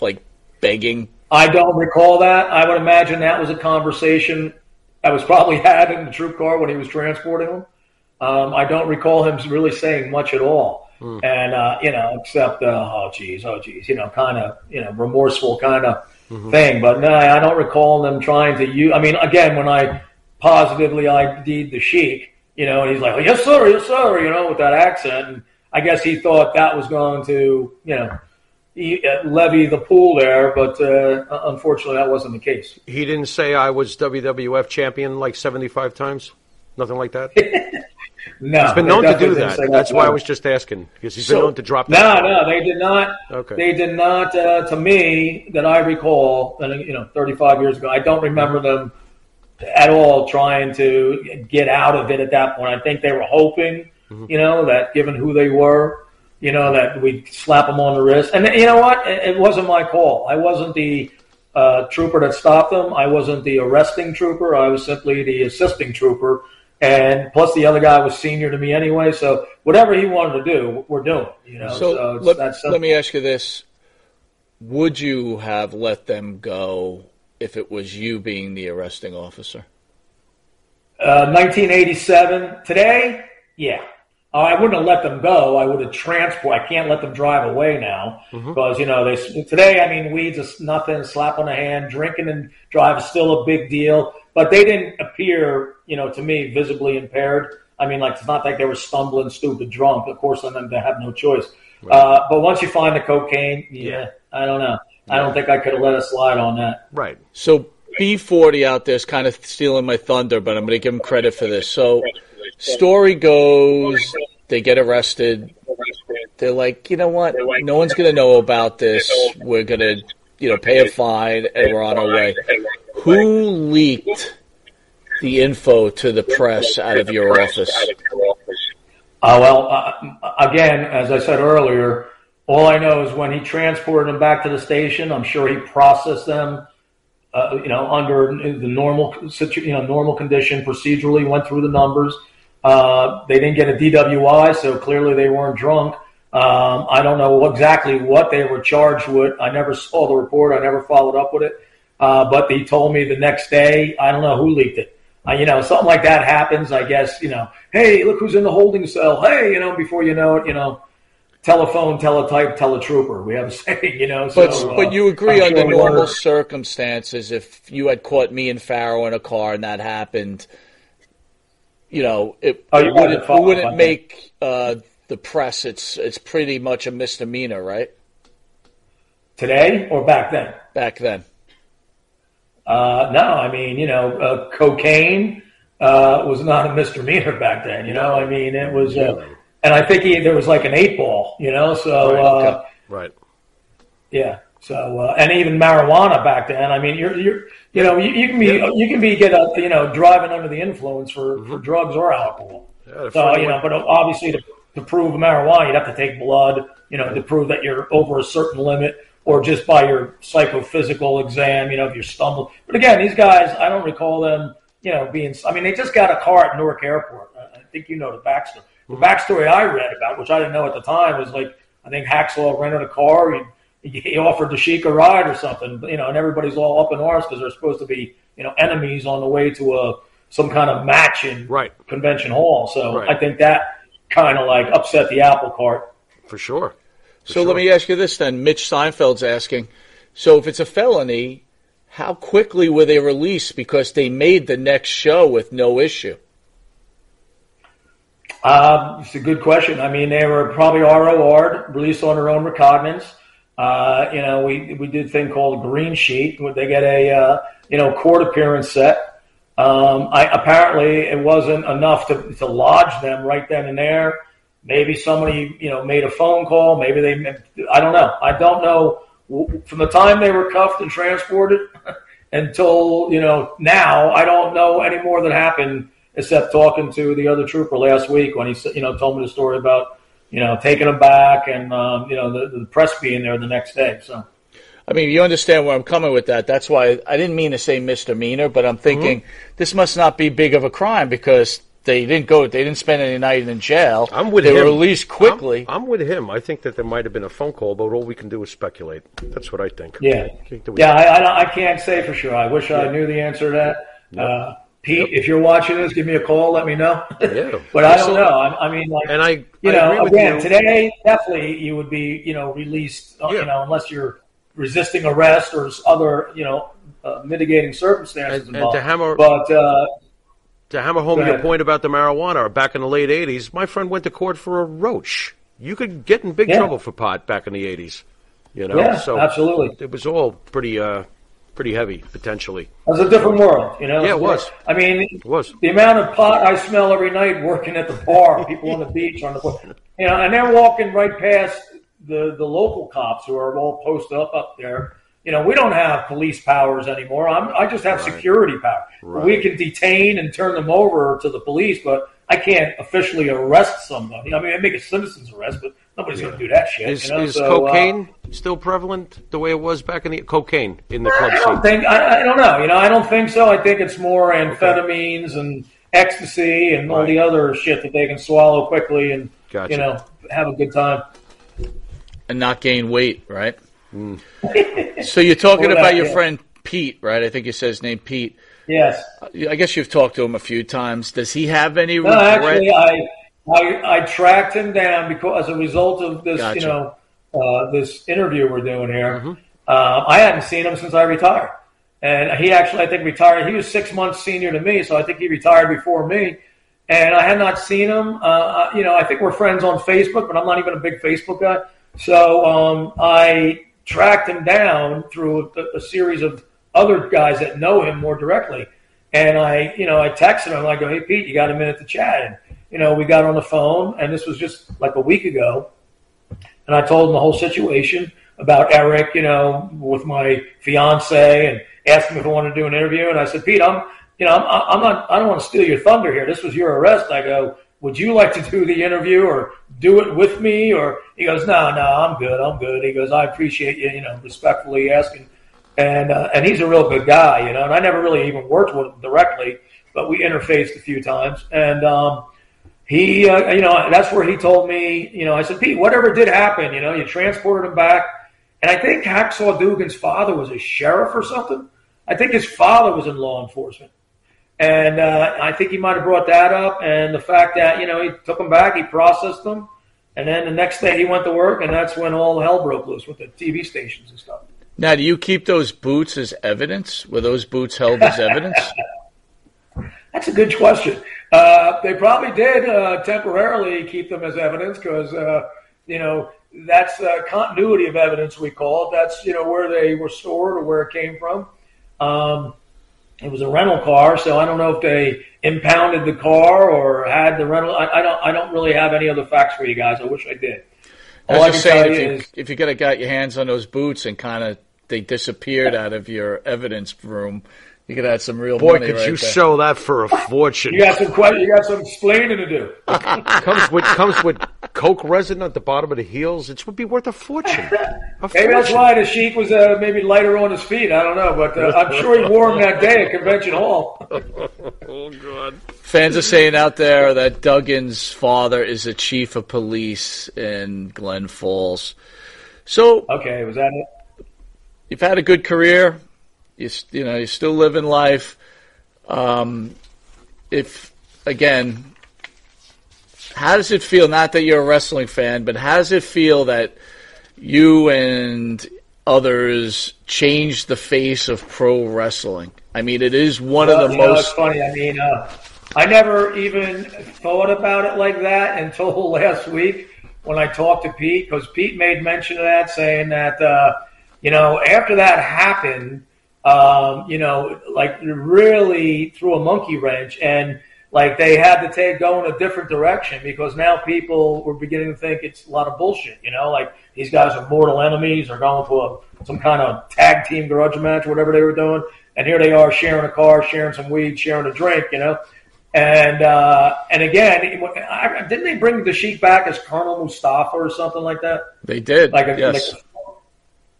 like begging I don't recall that. I would imagine that was a conversation that was probably had in the troop car when he was transporting them. Um, I don't recall him really saying much at all. Mm. And, uh, you know, except, uh, oh, geez, oh, geez, you know, kind of, you know, remorseful kind of mm-hmm. thing. But no, I don't recall them trying to use, I mean, again, when I positively ID'd the Sheik, you know, and he's like, oh, yes, sir, yes, sir, you know, with that accent. And I guess he thought that was going to, you know, levy the pool there, but uh, unfortunately, that wasn't the case. He didn't say I was WWF champion like 75 times? Nothing like that? no. He's been known to do that. That's why I was just asking, because he's so, been known to drop that. No, no, they did not. Okay. They did not, uh, to me, that I recall, and you know, 35 years ago, I don't remember them at all trying to get out of it at that point. I think they were hoping, mm-hmm. you know, that given who they were, you know, that we slap them on the wrist. And you know what? It, wasn't my call. I wasn't the uh, trooper that stopped them. I wasn't the arresting trooper. I was simply the assisting trooper. And plus, the other guy was senior to me anyway. So whatever he wanted to do, we're doing. You know. So, so let, let me ask you this: Would you have let them go if it was you being the arresting officer? Uh, 1987. Today, yeah. Uh, I wouldn't have let them go. I would have transport. I can't let them drive away now mm-hmm. because you know they today. I mean, weeds is nothing. Slap on the hand. Drinking and drive is still a big deal. But they didn't appear, you know, to me visibly impaired. I mean, like it's not like they were stumbling, stupid, drunk. Of course, then they have no choice. Right. Uh, but once you find the cocaine, yeah, yeah. I don't know. Yeah. I don't think I could have let it slide on that. Right. So B40 out there is kind of stealing my thunder, but I'm going to give him credit for this. So story goes, they get arrested. They're like, you know what? No one's going to know about this. We're going to, you know, pay a fine and we're on our way. Who leaked the info to the press out of your office? Uh, well, uh, again, as I said earlier, all I know is when he transported them back to the station, I'm sure he processed them, uh, you know, under the normal, you know, normal condition, procedurally went through the numbers uh, they didn't get a DWI, so clearly they weren't drunk. Um, I don't know exactly what they were charged with. I never saw the report. I never followed up with it. Uh, but he told me the next day. I don't know who leaked it. Uh, you know, something like that happens. I guess you know. Hey, look who's in the holding cell. Hey, you know, before you know it, you know, telephone, teletype, teletrooper. We have a saying, you know. So, but but you agree I'm under sure normal circumstances, if you had caught me and Farrow in a car and that happened, you know, it, oh, it wouldn't, it wouldn't make uh, the press. It's it's pretty much a misdemeanor, right? Today or back then? Back then. Uh, no, I mean, you know, uh, cocaine uh, was not a misdemeanor back then. You know, I mean, it was, uh, and I think he, there was like an eight ball. You know, so right. Okay. Uh, right. Yeah. So uh, and even marijuana back then. I mean, you're you're you know you, you can be you can be get a, you know driving under the influence for, Mm-hmm. for drugs or alcohol. Yeah, So you know, but obviously to, to prove marijuana, you'd have to take blood. You know, to prove that you're over a certain limit, or just by your psychophysical exam. You know, if you're stumbling. But again, these guys, I don't recall them. You know, being. I mean, they just got a car at Newark Airport. I I think you know the backstory. The backstory I read about, which I didn't know at the time, was like I think Hacksaw rented a car. He, he offered to Sheik a ride or something. You know, and everybody's all up in arms because they're supposed to be you know enemies on the way to a some kind of match in Right. convention hall. So Right. I think that kind of like upset the apple cart. for sure. So let me ask you this then. Mitch Seinfeld's asking. So if it's a felony, how quickly were they released because they made the next show with no issue? Um, it's a good question. I mean, they were probably ROR'd, released on their own recognizance. Uh, you know, we we did a thing called a green sheet. where They get a uh, you know court appearance set. Um, I apparently it wasn't enough to to lodge them right then and there. Maybe somebody you know made a phone call. Maybe they I don't know. I don't know from the time they were cuffed and transported until you know now. I don't know any more that happened except talking to the other trooper last week when he you know, told me the story about, you know, taking him back and, um, you know, the, the press being there the next day. So, I mean, you understand where I'm coming with that. That's why I didn't mean to say misdemeanor, but I'm thinking this must not be big of a crime because they didn't go, they didn't spend any night in jail. I'm with they him. They were released quickly. I'm, I'm with him. I think that there might have been a phone call, but all we can do is speculate. That's what I think. yeah. I think Yeah, I, I, I can't say for sure. I wish I knew the answer to that. Uh, Pete, if you're watching this, give me a call. Let me know. Yeah. but I don't know. I, I mean, like, And I, you know, again, you. today definitely you would be, you know, released, uh, Yeah. you know, unless you're resisting arrest or other, you know, uh, mitigating circumstances And- and involved. to hammer- but uh, to hammer home your ahead. point about the marijuana, back in the late '80s, my friend went to court for a roach. You could get in big Yeah. trouble for pot back in the '80s. You know, Yeah, so absolutely. It was all pretty, uh, pretty heavy potentially. It was a different world, you know. Yeah, it was. I mean, It was. the amount of pot I smell every night working at the bar, people on the beach, on the, you know, and they're walking right past the the local cops who are all posted up up there. You know, we don't have police powers anymore. I'm, I just have security power. We can detain and turn them over to the police, but I can't officially arrest somebody. I mean, I make a citizen's arrest, but nobody's going to do that shit. Is, you know? is So, uh, cocaine still prevalent the way it was back in the cocaine in the club I don't scene? think I, I don't know. You know, I don't think so. I think it's more amphetamines and ecstasy and all Right. the other shit that they can swallow quickly and Gotcha. you know have a good time. and not gain weight, right? Mm. so you're talking Or that, about your yeah. friend Pete, right? I think you said his name Pete. Yes. Uh, I guess you've talked to him a few times. Does he have any No, regret? actually, I, I I tracked him down because as a result of this, Gotcha. you know, uh, this interview we're doing here. Mm-hmm. Uh, I hadn't seen him since I retired, and he actually, I think, retired. He was six months senior to me, so I think he retired before me. And I had not seen him. Uh, you know, I think we're friends on Facebook, but I'm not even a big Facebook guy. So um, I tracked him down through a, a series of other guys that know him more directly. And I, you know, I texted him. I go, "Hey Pete, you got a minute to chat?" And you know, we got on the phone, and this was just like a week ago. And I told him the whole situation about Eric, you know, with my fiance, and asked him if I wanted to do an interview. And I said, Pete, I'm, you know, I'm, I'm not, I don't want to steal your thunder here. This was your arrest. I go, would you like to do the interview or do it with me? Or he goes, no, no, I'm good. I'm good. He goes, I appreciate you, you know, respectfully asking. And, uh, and he's a real good guy, you know, and I never really even worked with him directly, but we interfaced a few times. And, um, he, uh, you know, that's where he told me, you know, I said, Pete, whatever did happen, you know, you transported him back. And I think Hacksaw Duggan's father was a sheriff or something. I think his father was in law enforcement. And uh, I think he might have brought that up. And the fact that, you know, he took him back, he processed them. And then the next day he went to work, and that's when all hell broke loose with the TV stations and stuff. Now, do you keep those boots as evidence? Were those boots held as evidence? That's a good question. Uh, they probably did uh, temporarily keep them as evidence because, uh, you know, that's uh, continuity of evidence, we call it. That's, you know, where they were stored or where it came from. Um, it was a rental car, so I don't know if they impounded the car or had the rental. I, I don't. I don't really have any other facts for you guys. I wish I did. All I can saying, if you is, if you could have got your hands on those boots and kind of they disappeared out of your evidence room, you could add some real Boy, money could right you there. sell that for a fortune? you got some que- you got some explaining to do. comes with comes with coke resin at the bottom of the heels. It would be worth a fortune. A Maybe that's why the sheik was uh, maybe lighter on his feet. I don't know, but uh, I'm sure he wore them that day at Convention Hall. Oh god! Fans are saying out there that Duggan's father is a chief of police in Glen Falls. So Okay, was that it? you've had a good career. You you know you're still living life. Um, if again, how does it feel? Not that you're a wrestling fan, but how does it feel that you and others changed the face of pro wrestling? I mean, it is one Well, of the you know, most. it's funny. I mean, uh, I never even thought about it like that until last week when I talked to Pete, because Pete made mention of that, saying that uh, you know after that happened, um, you know, like really threw a monkey wrench and. Like they had to take go in a different direction because now people were beginning to think it's a lot of bullshit. You know, like these guys are mortal enemies. They're going to a, some kind of tag team grudge match, whatever they were doing, and here they are sharing a car, sharing some weed, sharing a drink. You know, and uh, and again, didn't they bring the Sheik back as Colonel Mustafa or something like that? They did. Like a, yes. like a-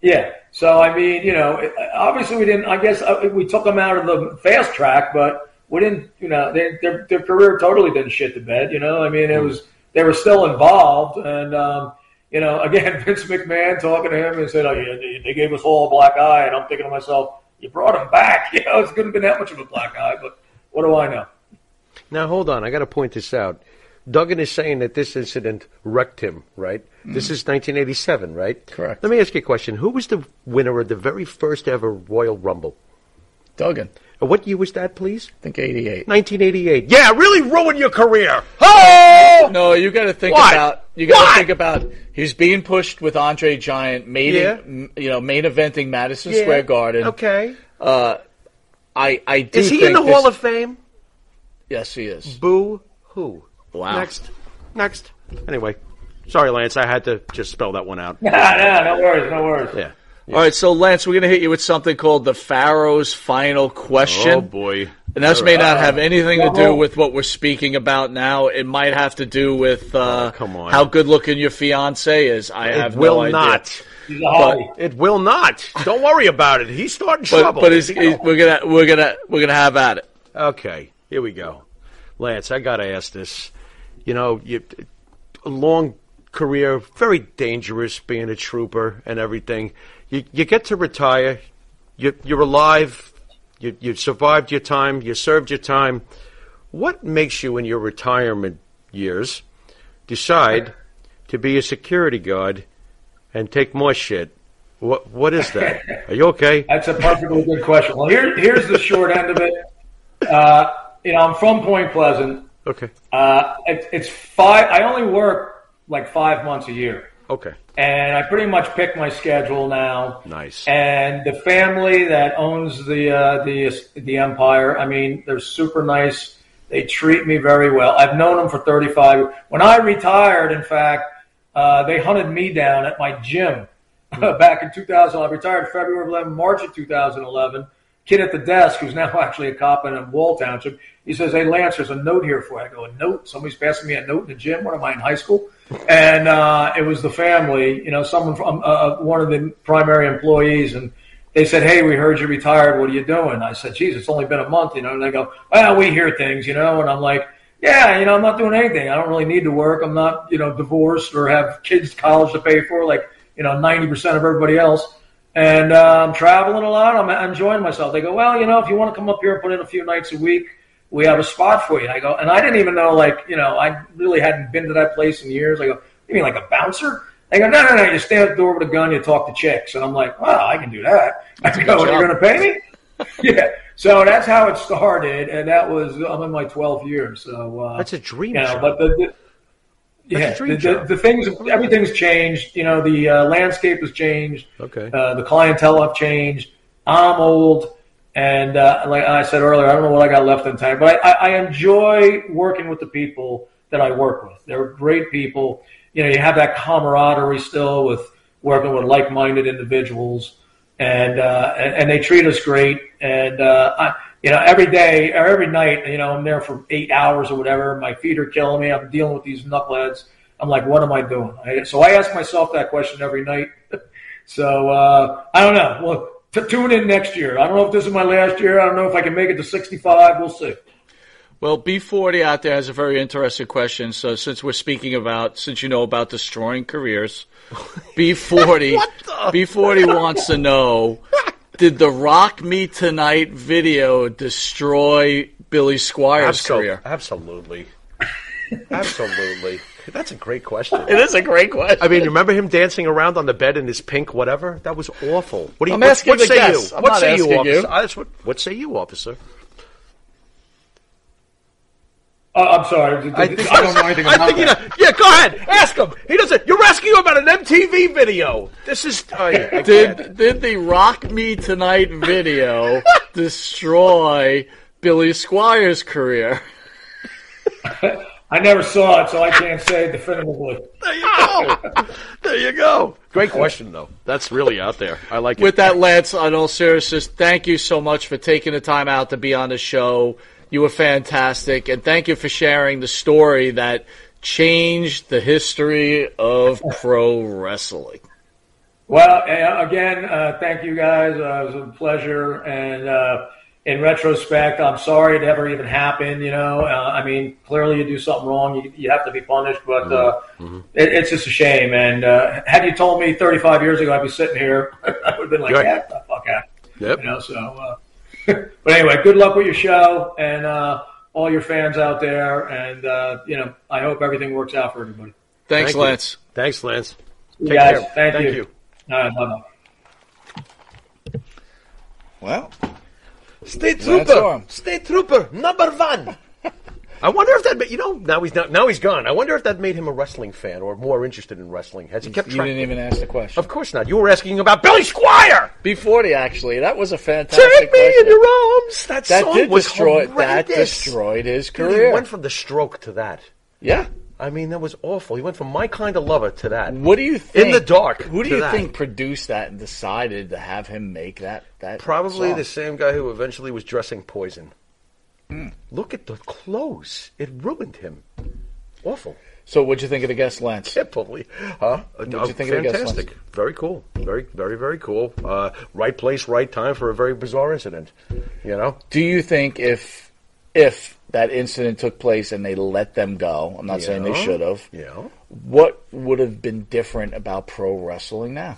yeah. So I mean, you know, obviously we didn't. I guess uh, we took them out of the fast track, but we didn't. You know, they, their their career totally didn't shit the bed. You know, I mean, it was they were still involved, and um, you know, again, Vince McMahon talking to him and said, "Oh, yeah, they, gave us all a black eye," and I'm thinking to myself, "You brought him back. You know, it's couldn't have been that much of a black eye, but what do I know?" Now hold on, I got to point this out. Duggan is saying that this incident wrecked him, right? This is 1987, right? Correct. Let me ask you a question. Who was the winner of the very first ever Royal Rumble? Duggan, Uh, What year was that, please? I think 88. 1988. Yeah, really ruined your career. Oh! No, you got to think What? about. You got to think about. He's being pushed with Andre Giant, main, Yeah. you know, main eventing Madison Yeah. Square Garden. Okay. Uh, I, I do. Is he think in the this- Hall of Fame? Yes, he is. Boo hoo. Wow. Next. Next. Anyway, sorry, Lance. I had to just spell that one out. Nah, nah, no worries, no worries. Yeah. All right, so Lance, we're going to hit you with something called the Pharaoh's final question. Oh boy. And this may not have anything to do with what we're speaking about now. It might have to do with uh, Oh, come on. how good looking your fiance is. I It have will no idea. not. He's a hobby. It will not. Don't worry about it. He's starting But trouble. but he's, he's, we're gonna we're gonna we're gonna have at it. Okay, here we go. Lance, I got to ask this. You know, you a long career, very dangerous being a trooper and everything. You you get to retire. You you're alive. You you survived your time. You served your time. What makes you in your retirement years decide to be a security guard and take more shit? What what is that? Are you okay? That's a perfectly good question. Well, here, here's the short end of it. Uh, you know, I'm from Point Pleasant. Okay. Uh, it, it's five. I only work like five months a year, Okay. and I pretty much pick my schedule now. Nice. And the family that owns the uh, the the empire, I mean, they're super nice. They treat me very well. I've known them for 35. When I retired, in fact, uh, they hunted me down at my gym back in 2000. I retired February 11, March of 2011. Kid at the desk, who's now actually a cop in a Wall Township, he says, "Hey Lance, there's a note here for you." I go, "A note? Somebody's passing me a note in the gym? What am I in high school?" And uh, it was the family, you know, someone from uh, one of the primary employees, and they said, "Hey, we heard you retired. What are you doing?" I said, "Geez, it's only been a month, you know." And they go, "Well, we hear things, you know." And I'm like, "Yeah, you know, I'm not doing anything. I don't really need to work. I'm not, you know, divorced or have kids' college to pay for, like you know, 90% of everybody else." And uh, I'm traveling a lot. I'm enjoying myself. They go, "Well, you know, if you want to come up here and put in a few nights a week." We have a spot for you. I go, and I didn't even know, like, you know, I really hadn't been to that place in years. I go, you mean like a bouncer? They go, no, no, no. You stand at the door with a gun, you talk to chicks. And I'm like, wow, I can do that. I go, and you're going to pay me? yeah. So that's how it started. And that was, I'm in my 12th year. So, uh, That's a dream you know, job. but the, the That's a dream the, the, the things, everything's changed. You know, the uh, landscape has changed. Okay. Uh, the clientele have changed. I'm old. And uh, like I said earlier, I don't know what I got left in time, but I, I, I enjoy working with the people that I work with. They're great people, you know, you have that camaraderie still with working with like-minded individuals, and uh, and, and they treat us great. And uh, I, you know, every day or every night, you know, I'm there for eight hours or whatever. My feet are killing me. I'm dealing with these knuckleheads. I'm like, what am I doing? I, so I ask myself that question every night. so uh, I don't know. Well, t- tune in next year. I don't know if this is my last year. I don't know if I can make it to 65. We'll see. Well, B40 out there has a very interesting question. So, since we're speaking about, since you know about destroying careers, B40, B40 wants to know: Did the Rock Me Tonight video destroy Billy Squier's Absol- career? Absolutely. Absolutely. That's a great question. It is a great question. I mean, remember him dancing around on the bed in his pink whatever? That was awful. What do you? I'm what, asking what the say guests. you? I'm what not say you, asking you. officer? I just- what, what say you, officer? Uh, I'm sorry. I, don't know anything I about think you that. know, yeah, go ahead. Ask him. He doesn't. You're asking him about an MTV video. This is. Oh, yeah, did did the Rock Me Tonight video destroy Billy Squier's career? I never saw it, so I can't say definitively. There you go. there you go. Great question, though. That's really out there. I like it. With that, Lance, on all seriousness, thank you so much for taking the time out to be on the show. You were fantastic, and thank you for sharing the story that changed the history of pro wrestling. Well, again, uh, thank you guys. Uh, it was a pleasure. And uh, in retrospect, I'm sorry it ever even happened. You know, uh, I mean, clearly you do something wrong, you, you have to be punished. But uh, it, it's just a shame. And uh, had you told me 35 years ago I'd be sitting here, I would have been like, Right. yeah, the fuck out. Yep. You know, so. But anyway, good luck with your show and uh, all your fans out there. And uh, you know, I hope everything works out for everybody. Thanks, Thank you. Lance. Thanks, Lance. You guys, care. thank, Thank you. you. All right, bye-bye. Well, State Lance Oram. State trooper, number one. I wonder if that, you know, now he's not, now he's gone. I wonder if that made him a wrestling fan or more interested in wrestling. Has he kept you track? didn't even ask the question. Of course not. You were asking about Billy Squier. B40, actually, that was a fantastic Take me in your arms. That, That song did was destroy. That destroyed his career. he went from the stroke to that. yeah. I mean, that was awful. He went from my kind of lover to that. What do you think? In the dark Who do you that. think produced that and decided to have him make that? That Probably song? the same guy who eventually was dressing poison. Look at the clothes. It ruined him. Awful. So, what'd you think of the guest, Lance? Typically, huh? What'd you think of the guest Fantastic. list? Very cool. Very, very, very cool. Uh, right place, right time for a very bizarre incident. You know. Do you think if if that incident took place and they let them go, I'm not saying they Yeah. should have. Yeah. What would have been different about pro wrestling now?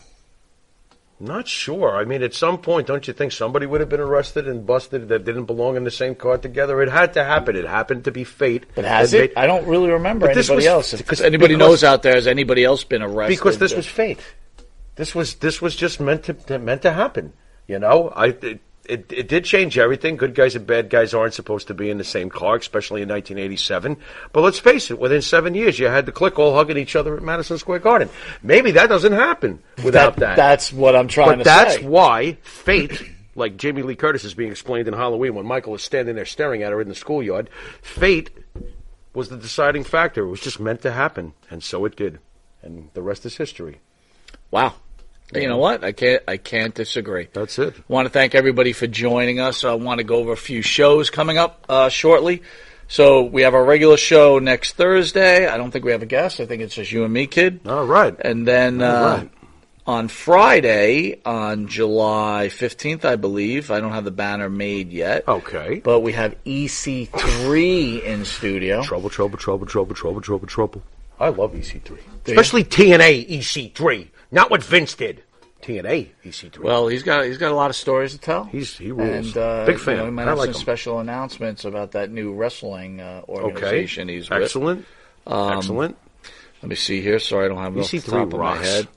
Not sure. I mean, at some point, don't you think somebody would have been arrested and busted that didn't belong in the same car together? It had to happen. It happened to be fate. But has that it? made- I don't really remember But anybody was- else. If because- anybody because- knows out there, has anybody else been arrested? because this was fate. This was this was just meant to meant to happen. You know, I it, it, it did change everything. Good guys and bad guys aren't supposed to be in the same car, especially in 1987. But let's face it, within seven years, you had the Kliq all hugging each other at Madison Square Garden. Maybe that doesn't happen without that. That's what I'm trying but to that's say. That's why fate, like Jamie Lee Curtis is being explained in Halloween when Michael is standing there staring at her in the schoolyard, fate was the deciding factor. It was just meant to happen, and so it did. And the rest is history. Wow. You know what? I can't. I can't disagree. That's it. Want to thank everybody for joining us. I want to go over a few shows coming up uh, shortly. So we have our regular show next Thursday. I don't think we have a guest. I think it's just you and me, kid. All right. And then uh, right. on Friday, on July 15th, I believe, I don't have the banner made yet. Okay. But we have EC3 in studio. Trouble, trouble, trouble, trouble, trouble, trouble, trouble. I love EC3. Especially TNA EC3. Not what Vince did. TNA EC3. Well, he's got he's got a lot of stories to tell. He's he rules. And uh, Big fan. You know, he might I have like some him. special announcements about that new wrestling uh, Okay. organization he's with. Excellent. Excellent. Let me see here. Sorry, I don't have it off the EC3 top of my head.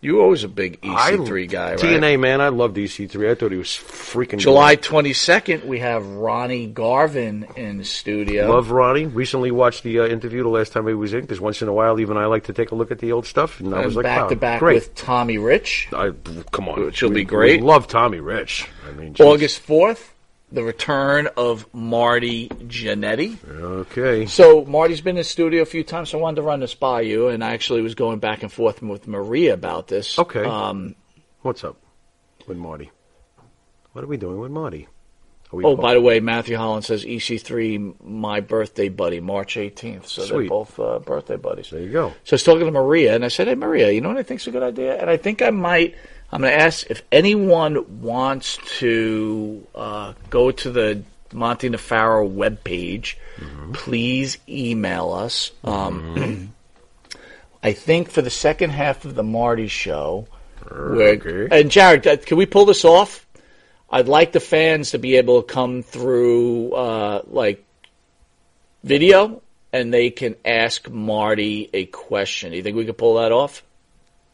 You always a big I- EC3 guy, right? TNA, man, I loved EC3. I thought he was freaking July 22nd, we have Ronnie Garvin in studio. Love Ronnie. Recently watched the uh, interview the last time he was in because once in a while, even I like to take a look at the old stuff. And I was like, back wow, to back great. with Tommy Rich. I, come on, Which will We- be great. Love Tommy Rich. I mean, geez. August 4th, the return of Marty Jannetty. Okay. So Marty's been in the studio a few times. So I wanted to run this by you, and I actually was going back and forth with Maria about this. Okay. Um, What's up with Marty? What are we doing with Marty? Oh, by the way, Matthew Holland says EC3, my birthday buddy, March 18th. So they're both uh, birthday buddies. there you go. So I was talking to Maria, and I said, "Hey, Maria, you know what I think think's a good idea?" And I think I might. I'm going to ask if anyone wants to uh, go to the Monty and Farrow webpage. Please email us. Um, I think for the second half of the Marty show, we're- Okay. and Jared, uh, can we pull this off? I'd like the fans to be able to come through, uh, like video, and they can ask Marty a question. Do you think we could pull that off?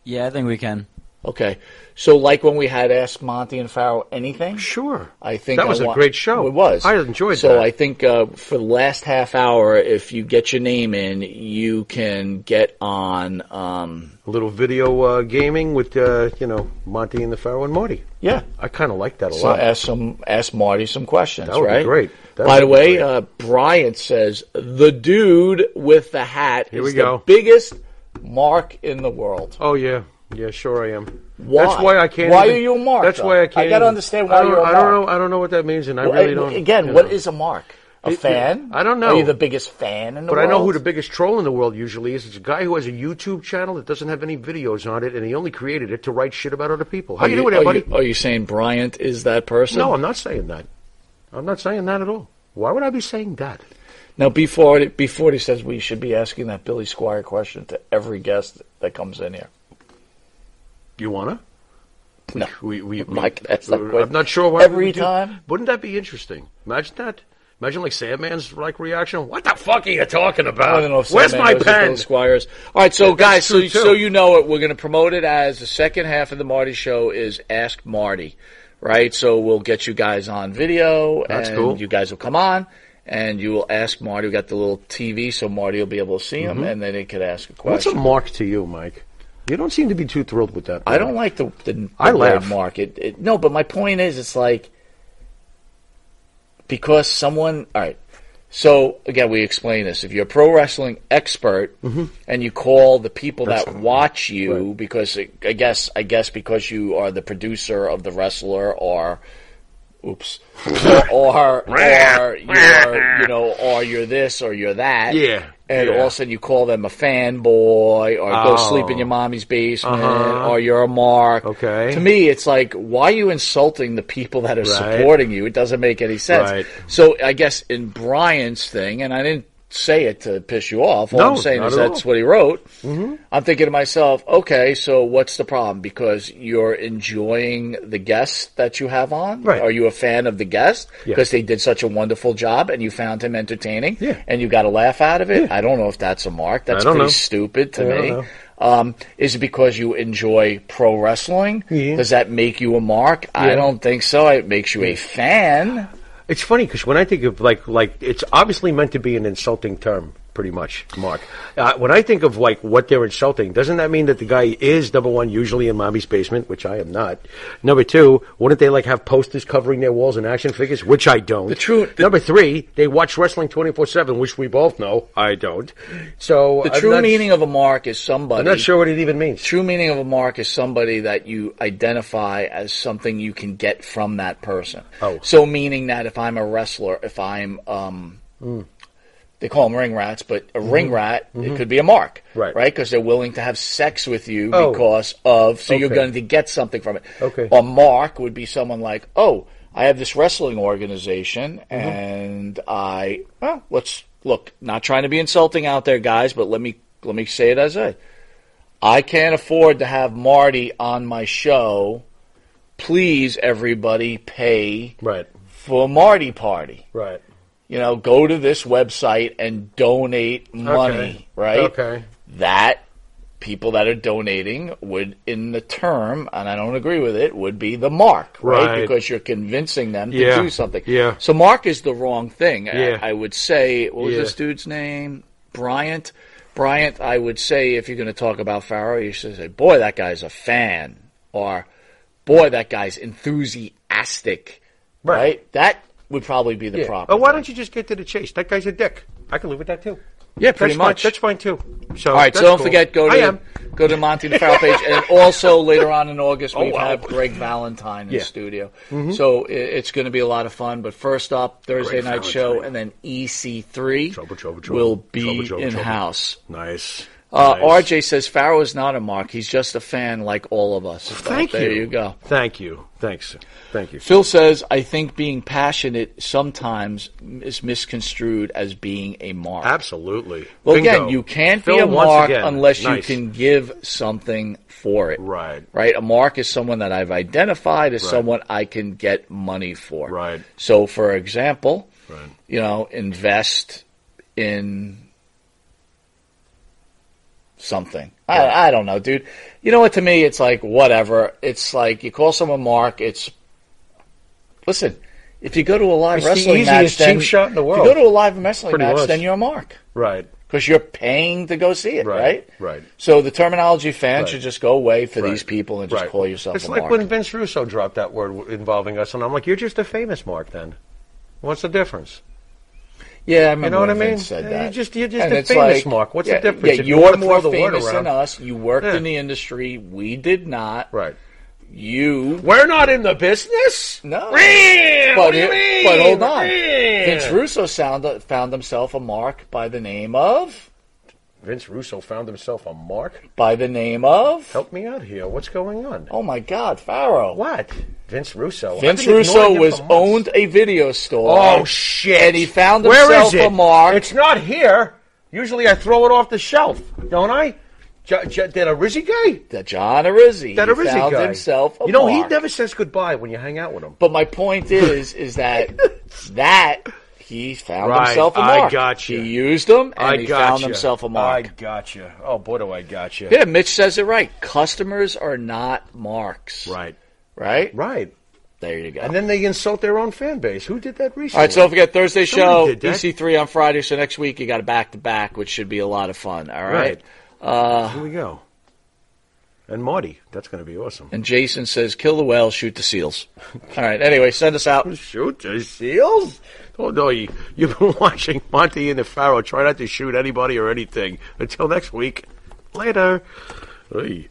Yeah, I think we can. Okay. So, like when we had Ask Monty and Farrow anything? Sure. I think That was a wa- great show. It was. I enjoyed so that. I think uh, for the last half hour, if you get your name in, you can get on. Um, A little video uh, gaming with uh, you know Monty and the Pharaoh and Marty. yeah. I kind of like that a lot. So lot. ask some, ask Marty some questions. That would be right? great. That By would the be way, great. uh, Bryant says the dude with the hat Here is we the go. biggest mark in the world. oh yeah, yeah, sure I am. Why? That's why I can't. Why even- are you a mark, That's though? why I can't. I gotta even- understand why I you're a I don't know. I don't know what that means, and I Well, really don't. Again, what know. is a mark? A It- fan? I don't know. Are you the biggest fan in the But I know who the biggest troll in the world usually is. It's a guy who has a YouTube channel that doesn't have any videos on it, and he only created it to write shit about other people. How Are you you, doing, are, buddy? you, are you saying Bryant is that person? No, I'm not saying that. I'm not saying that at all. Why would I be saying that? Now, before before he says we should be asking that Billy Squier question to every guest that comes in here. You wanna? No, We, we, we, Mike, that's not I'm not sure why Every we would do- time? Wouldn't that be interesting? Imagine that. Imagine like Sandman's like reaction. What the fuck are you talking about? I don't know if Where's Sandman my knows pen? Squier's. All right, so Yeah, guys, so too. so you know it, we're going to promote it as the second half of the Marty Show is Ask Marty, right? So we'll get you guys on video, That's and cool. you guys will come on. And you will ask Marty. We got the little TV, so Marty will be able to see him, and then he could ask a Mm-hmm. What's a mark to you, Mike? You don't seem to be too thrilled with that. I don't like the, the, the I laugh. mark. It, it, no, but my point is, it's like because someone. All right. So again, we explain this. If you're a pro wrestling expert and you call the people that watch you Mm-hmm. Right. because it, I guess I guess because you are the producer of the wrestler or oops or or, or you're you know or you're this or you're that Yeah, and yeah. all of a sudden you call them a fanboy or go Oh. sleep in your mommy's basement Uh-huh. or you're a mark. Okay. To me, it's like, why are you insulting the people that are Right. supporting you? It doesn't make any sense. Right. So I guess in Brian's thing, and I didn't say it to piss you off. All No, I'm saying is that's all. what he wrote. Mm-hmm. I'm thinking to myself, okay, so what's the problem? Because you're enjoying the guest that you have on? Right. Are you a fan of the guest? Yeah. Because they did such a wonderful job and you found him entertaining? Yeah. And you got a laugh out of it? I don't know if that's a mark. That's pretty know. stupid to I me. Um, is it because you enjoy pro wrestling? Yeah. Does that make you a mark? I don't think so. It makes you a fan. It's funny because when I think of like like it's obviously meant to be an insulting term, pretty much, Mark. Uh, when I think of like what they're insulting, doesn't that mean that the guy is number one usually in mommy's basement, which I am not. Number two, wouldn't they like have posters covering their walls and action figures, which I don't. The true- the- number three, they watch wrestling twenty four seven, which we both know. I don't. So The I'm true not- meaning of a mark is somebody. I'm not sure what it even means. True meaning of a mark is somebody that you identify as something you can get from that person. Oh. So meaning that if I'm a wrestler, if I'm, um, they call them ring rats, but a ring rat, it could be a mark. Mm-hmm. Right. Right? Because they're willing to have sex with you Oh. because of, so you're going to get something from it. Okay. A mark would be someone like, oh, I have this wrestling organization Mm-hmm. and I, well, let's look, not trying to be insulting out there, guys, but let me, let me say it as I, I can't afford to have Marty on my show. Please, everybody, pay Right. for Marty party. Right. You know, go to this website and donate money, Okay. right? Okay. That people that are donating would, in the term, and I don't agree with it, would be the mark, right? Right. Because you're convincing them to Yeah. do something. Yeah. So mark is the wrong thing. I- Yeah. I, would say, what was Yeah. this dude's name? Bryant. Bryant, I would say, if you're going to talk about Farrow, you should say, boy, that guy's a fan. Or, boy, that guy's enthusiastic. Right. Right? That would probably be the Yeah. proper. Oh, why don't you just get to the chase? That guy's a dick. I can live with that too. Yeah, pretty that's fine- much. that's fine too. So All right, so don't cool. forget go to go to Monty the Pharaoh page, and also later on in August we Oh, wow. have Greg Valentine in Yeah. Mm-hmm. studio. So i- it's going to be a lot of fun. But first up, Thursday Greg night show, and then EC3 Trouble, trouble, trouble. will be in house. Nice. Uh, Nice. RJ says Farrow is not a mark; he's just a fan like all of us. So Thank there you. you go. Thank you. Thanks. Thank you. Phil says, I think being passionate sometimes is misconstrued as being a mark. Absolutely. Well, Bingo. again, you can't Phil, be a mark again, unless nice. you can give something for it. Right. Right? A mark is someone that I've identified as Right. someone I can get money for. Right. So, for example, Right. you know, invest in something. I, I don't know, dude. You know what? To me, it's like whatever. It's like you call someone Mark. It's listen. If you go to a live It's the wrestling match, easiest then cheap shot in the if world. you go to a live wrestling Pretty match, much. then you're a Mark Right. because you're paying to go see it, right? Right. Right. So the terminology fan Right. should just go away for Right. these people and just call yourself It's like Mark. when Vince Russo dropped that word involving us, and I'm like, "You're just a famous Mark, then." What's the difference? Yeah, I remember You know what I mean? Said that. You're just you're just And a famous like, Mark. What's yeah, the difference? Yeah, you you're wanna more throw the word famous than us. You worked Yeah. in the industry. We did not. Right. You We're not in the business. No. But, you it- but hold on. Vince Russo sound, found himself a mark by the name of Vince Russo found himself a mark. by the name of Help me out here. What's going on? oh my God, Pharaoh. What? Vince Russo. Vince Russo was owned a video store. Oh shit! And he found Where himself is it? a mark. It's not here. Usually I throw it off the shelf, don't I? J- J- that a Rizzy guy? That John Arizzi. That he a Rizzy found guy? himself a you know, mark. he never says goodbye when you hang out with him. But my point is, is that that he found Right, himself a I mark. gotcha. He used them, and I he got found himself a mark. I gotcha. Oh boy, do I gotcha. Yeah, Mitch says it right. Customers are not marks. Right, Right? right. There you go. And then they insult their own fan base. Who did that recently? All right, so don't forget Thursday show, Somebody did that. EC3 on Friday. So next week you got a back to back, which should be a lot of fun. All right. Right. Uh, Here we go. And Marty, that's going to be awesome. And Jason says, "Kill the whales, shoot the seals." All right. Anyway, send us out. Shoot the seals? Oh no, you, you've been watching Monty and the Pharaoh. Try not to shoot anybody or anything. Until next week. Later. Hey.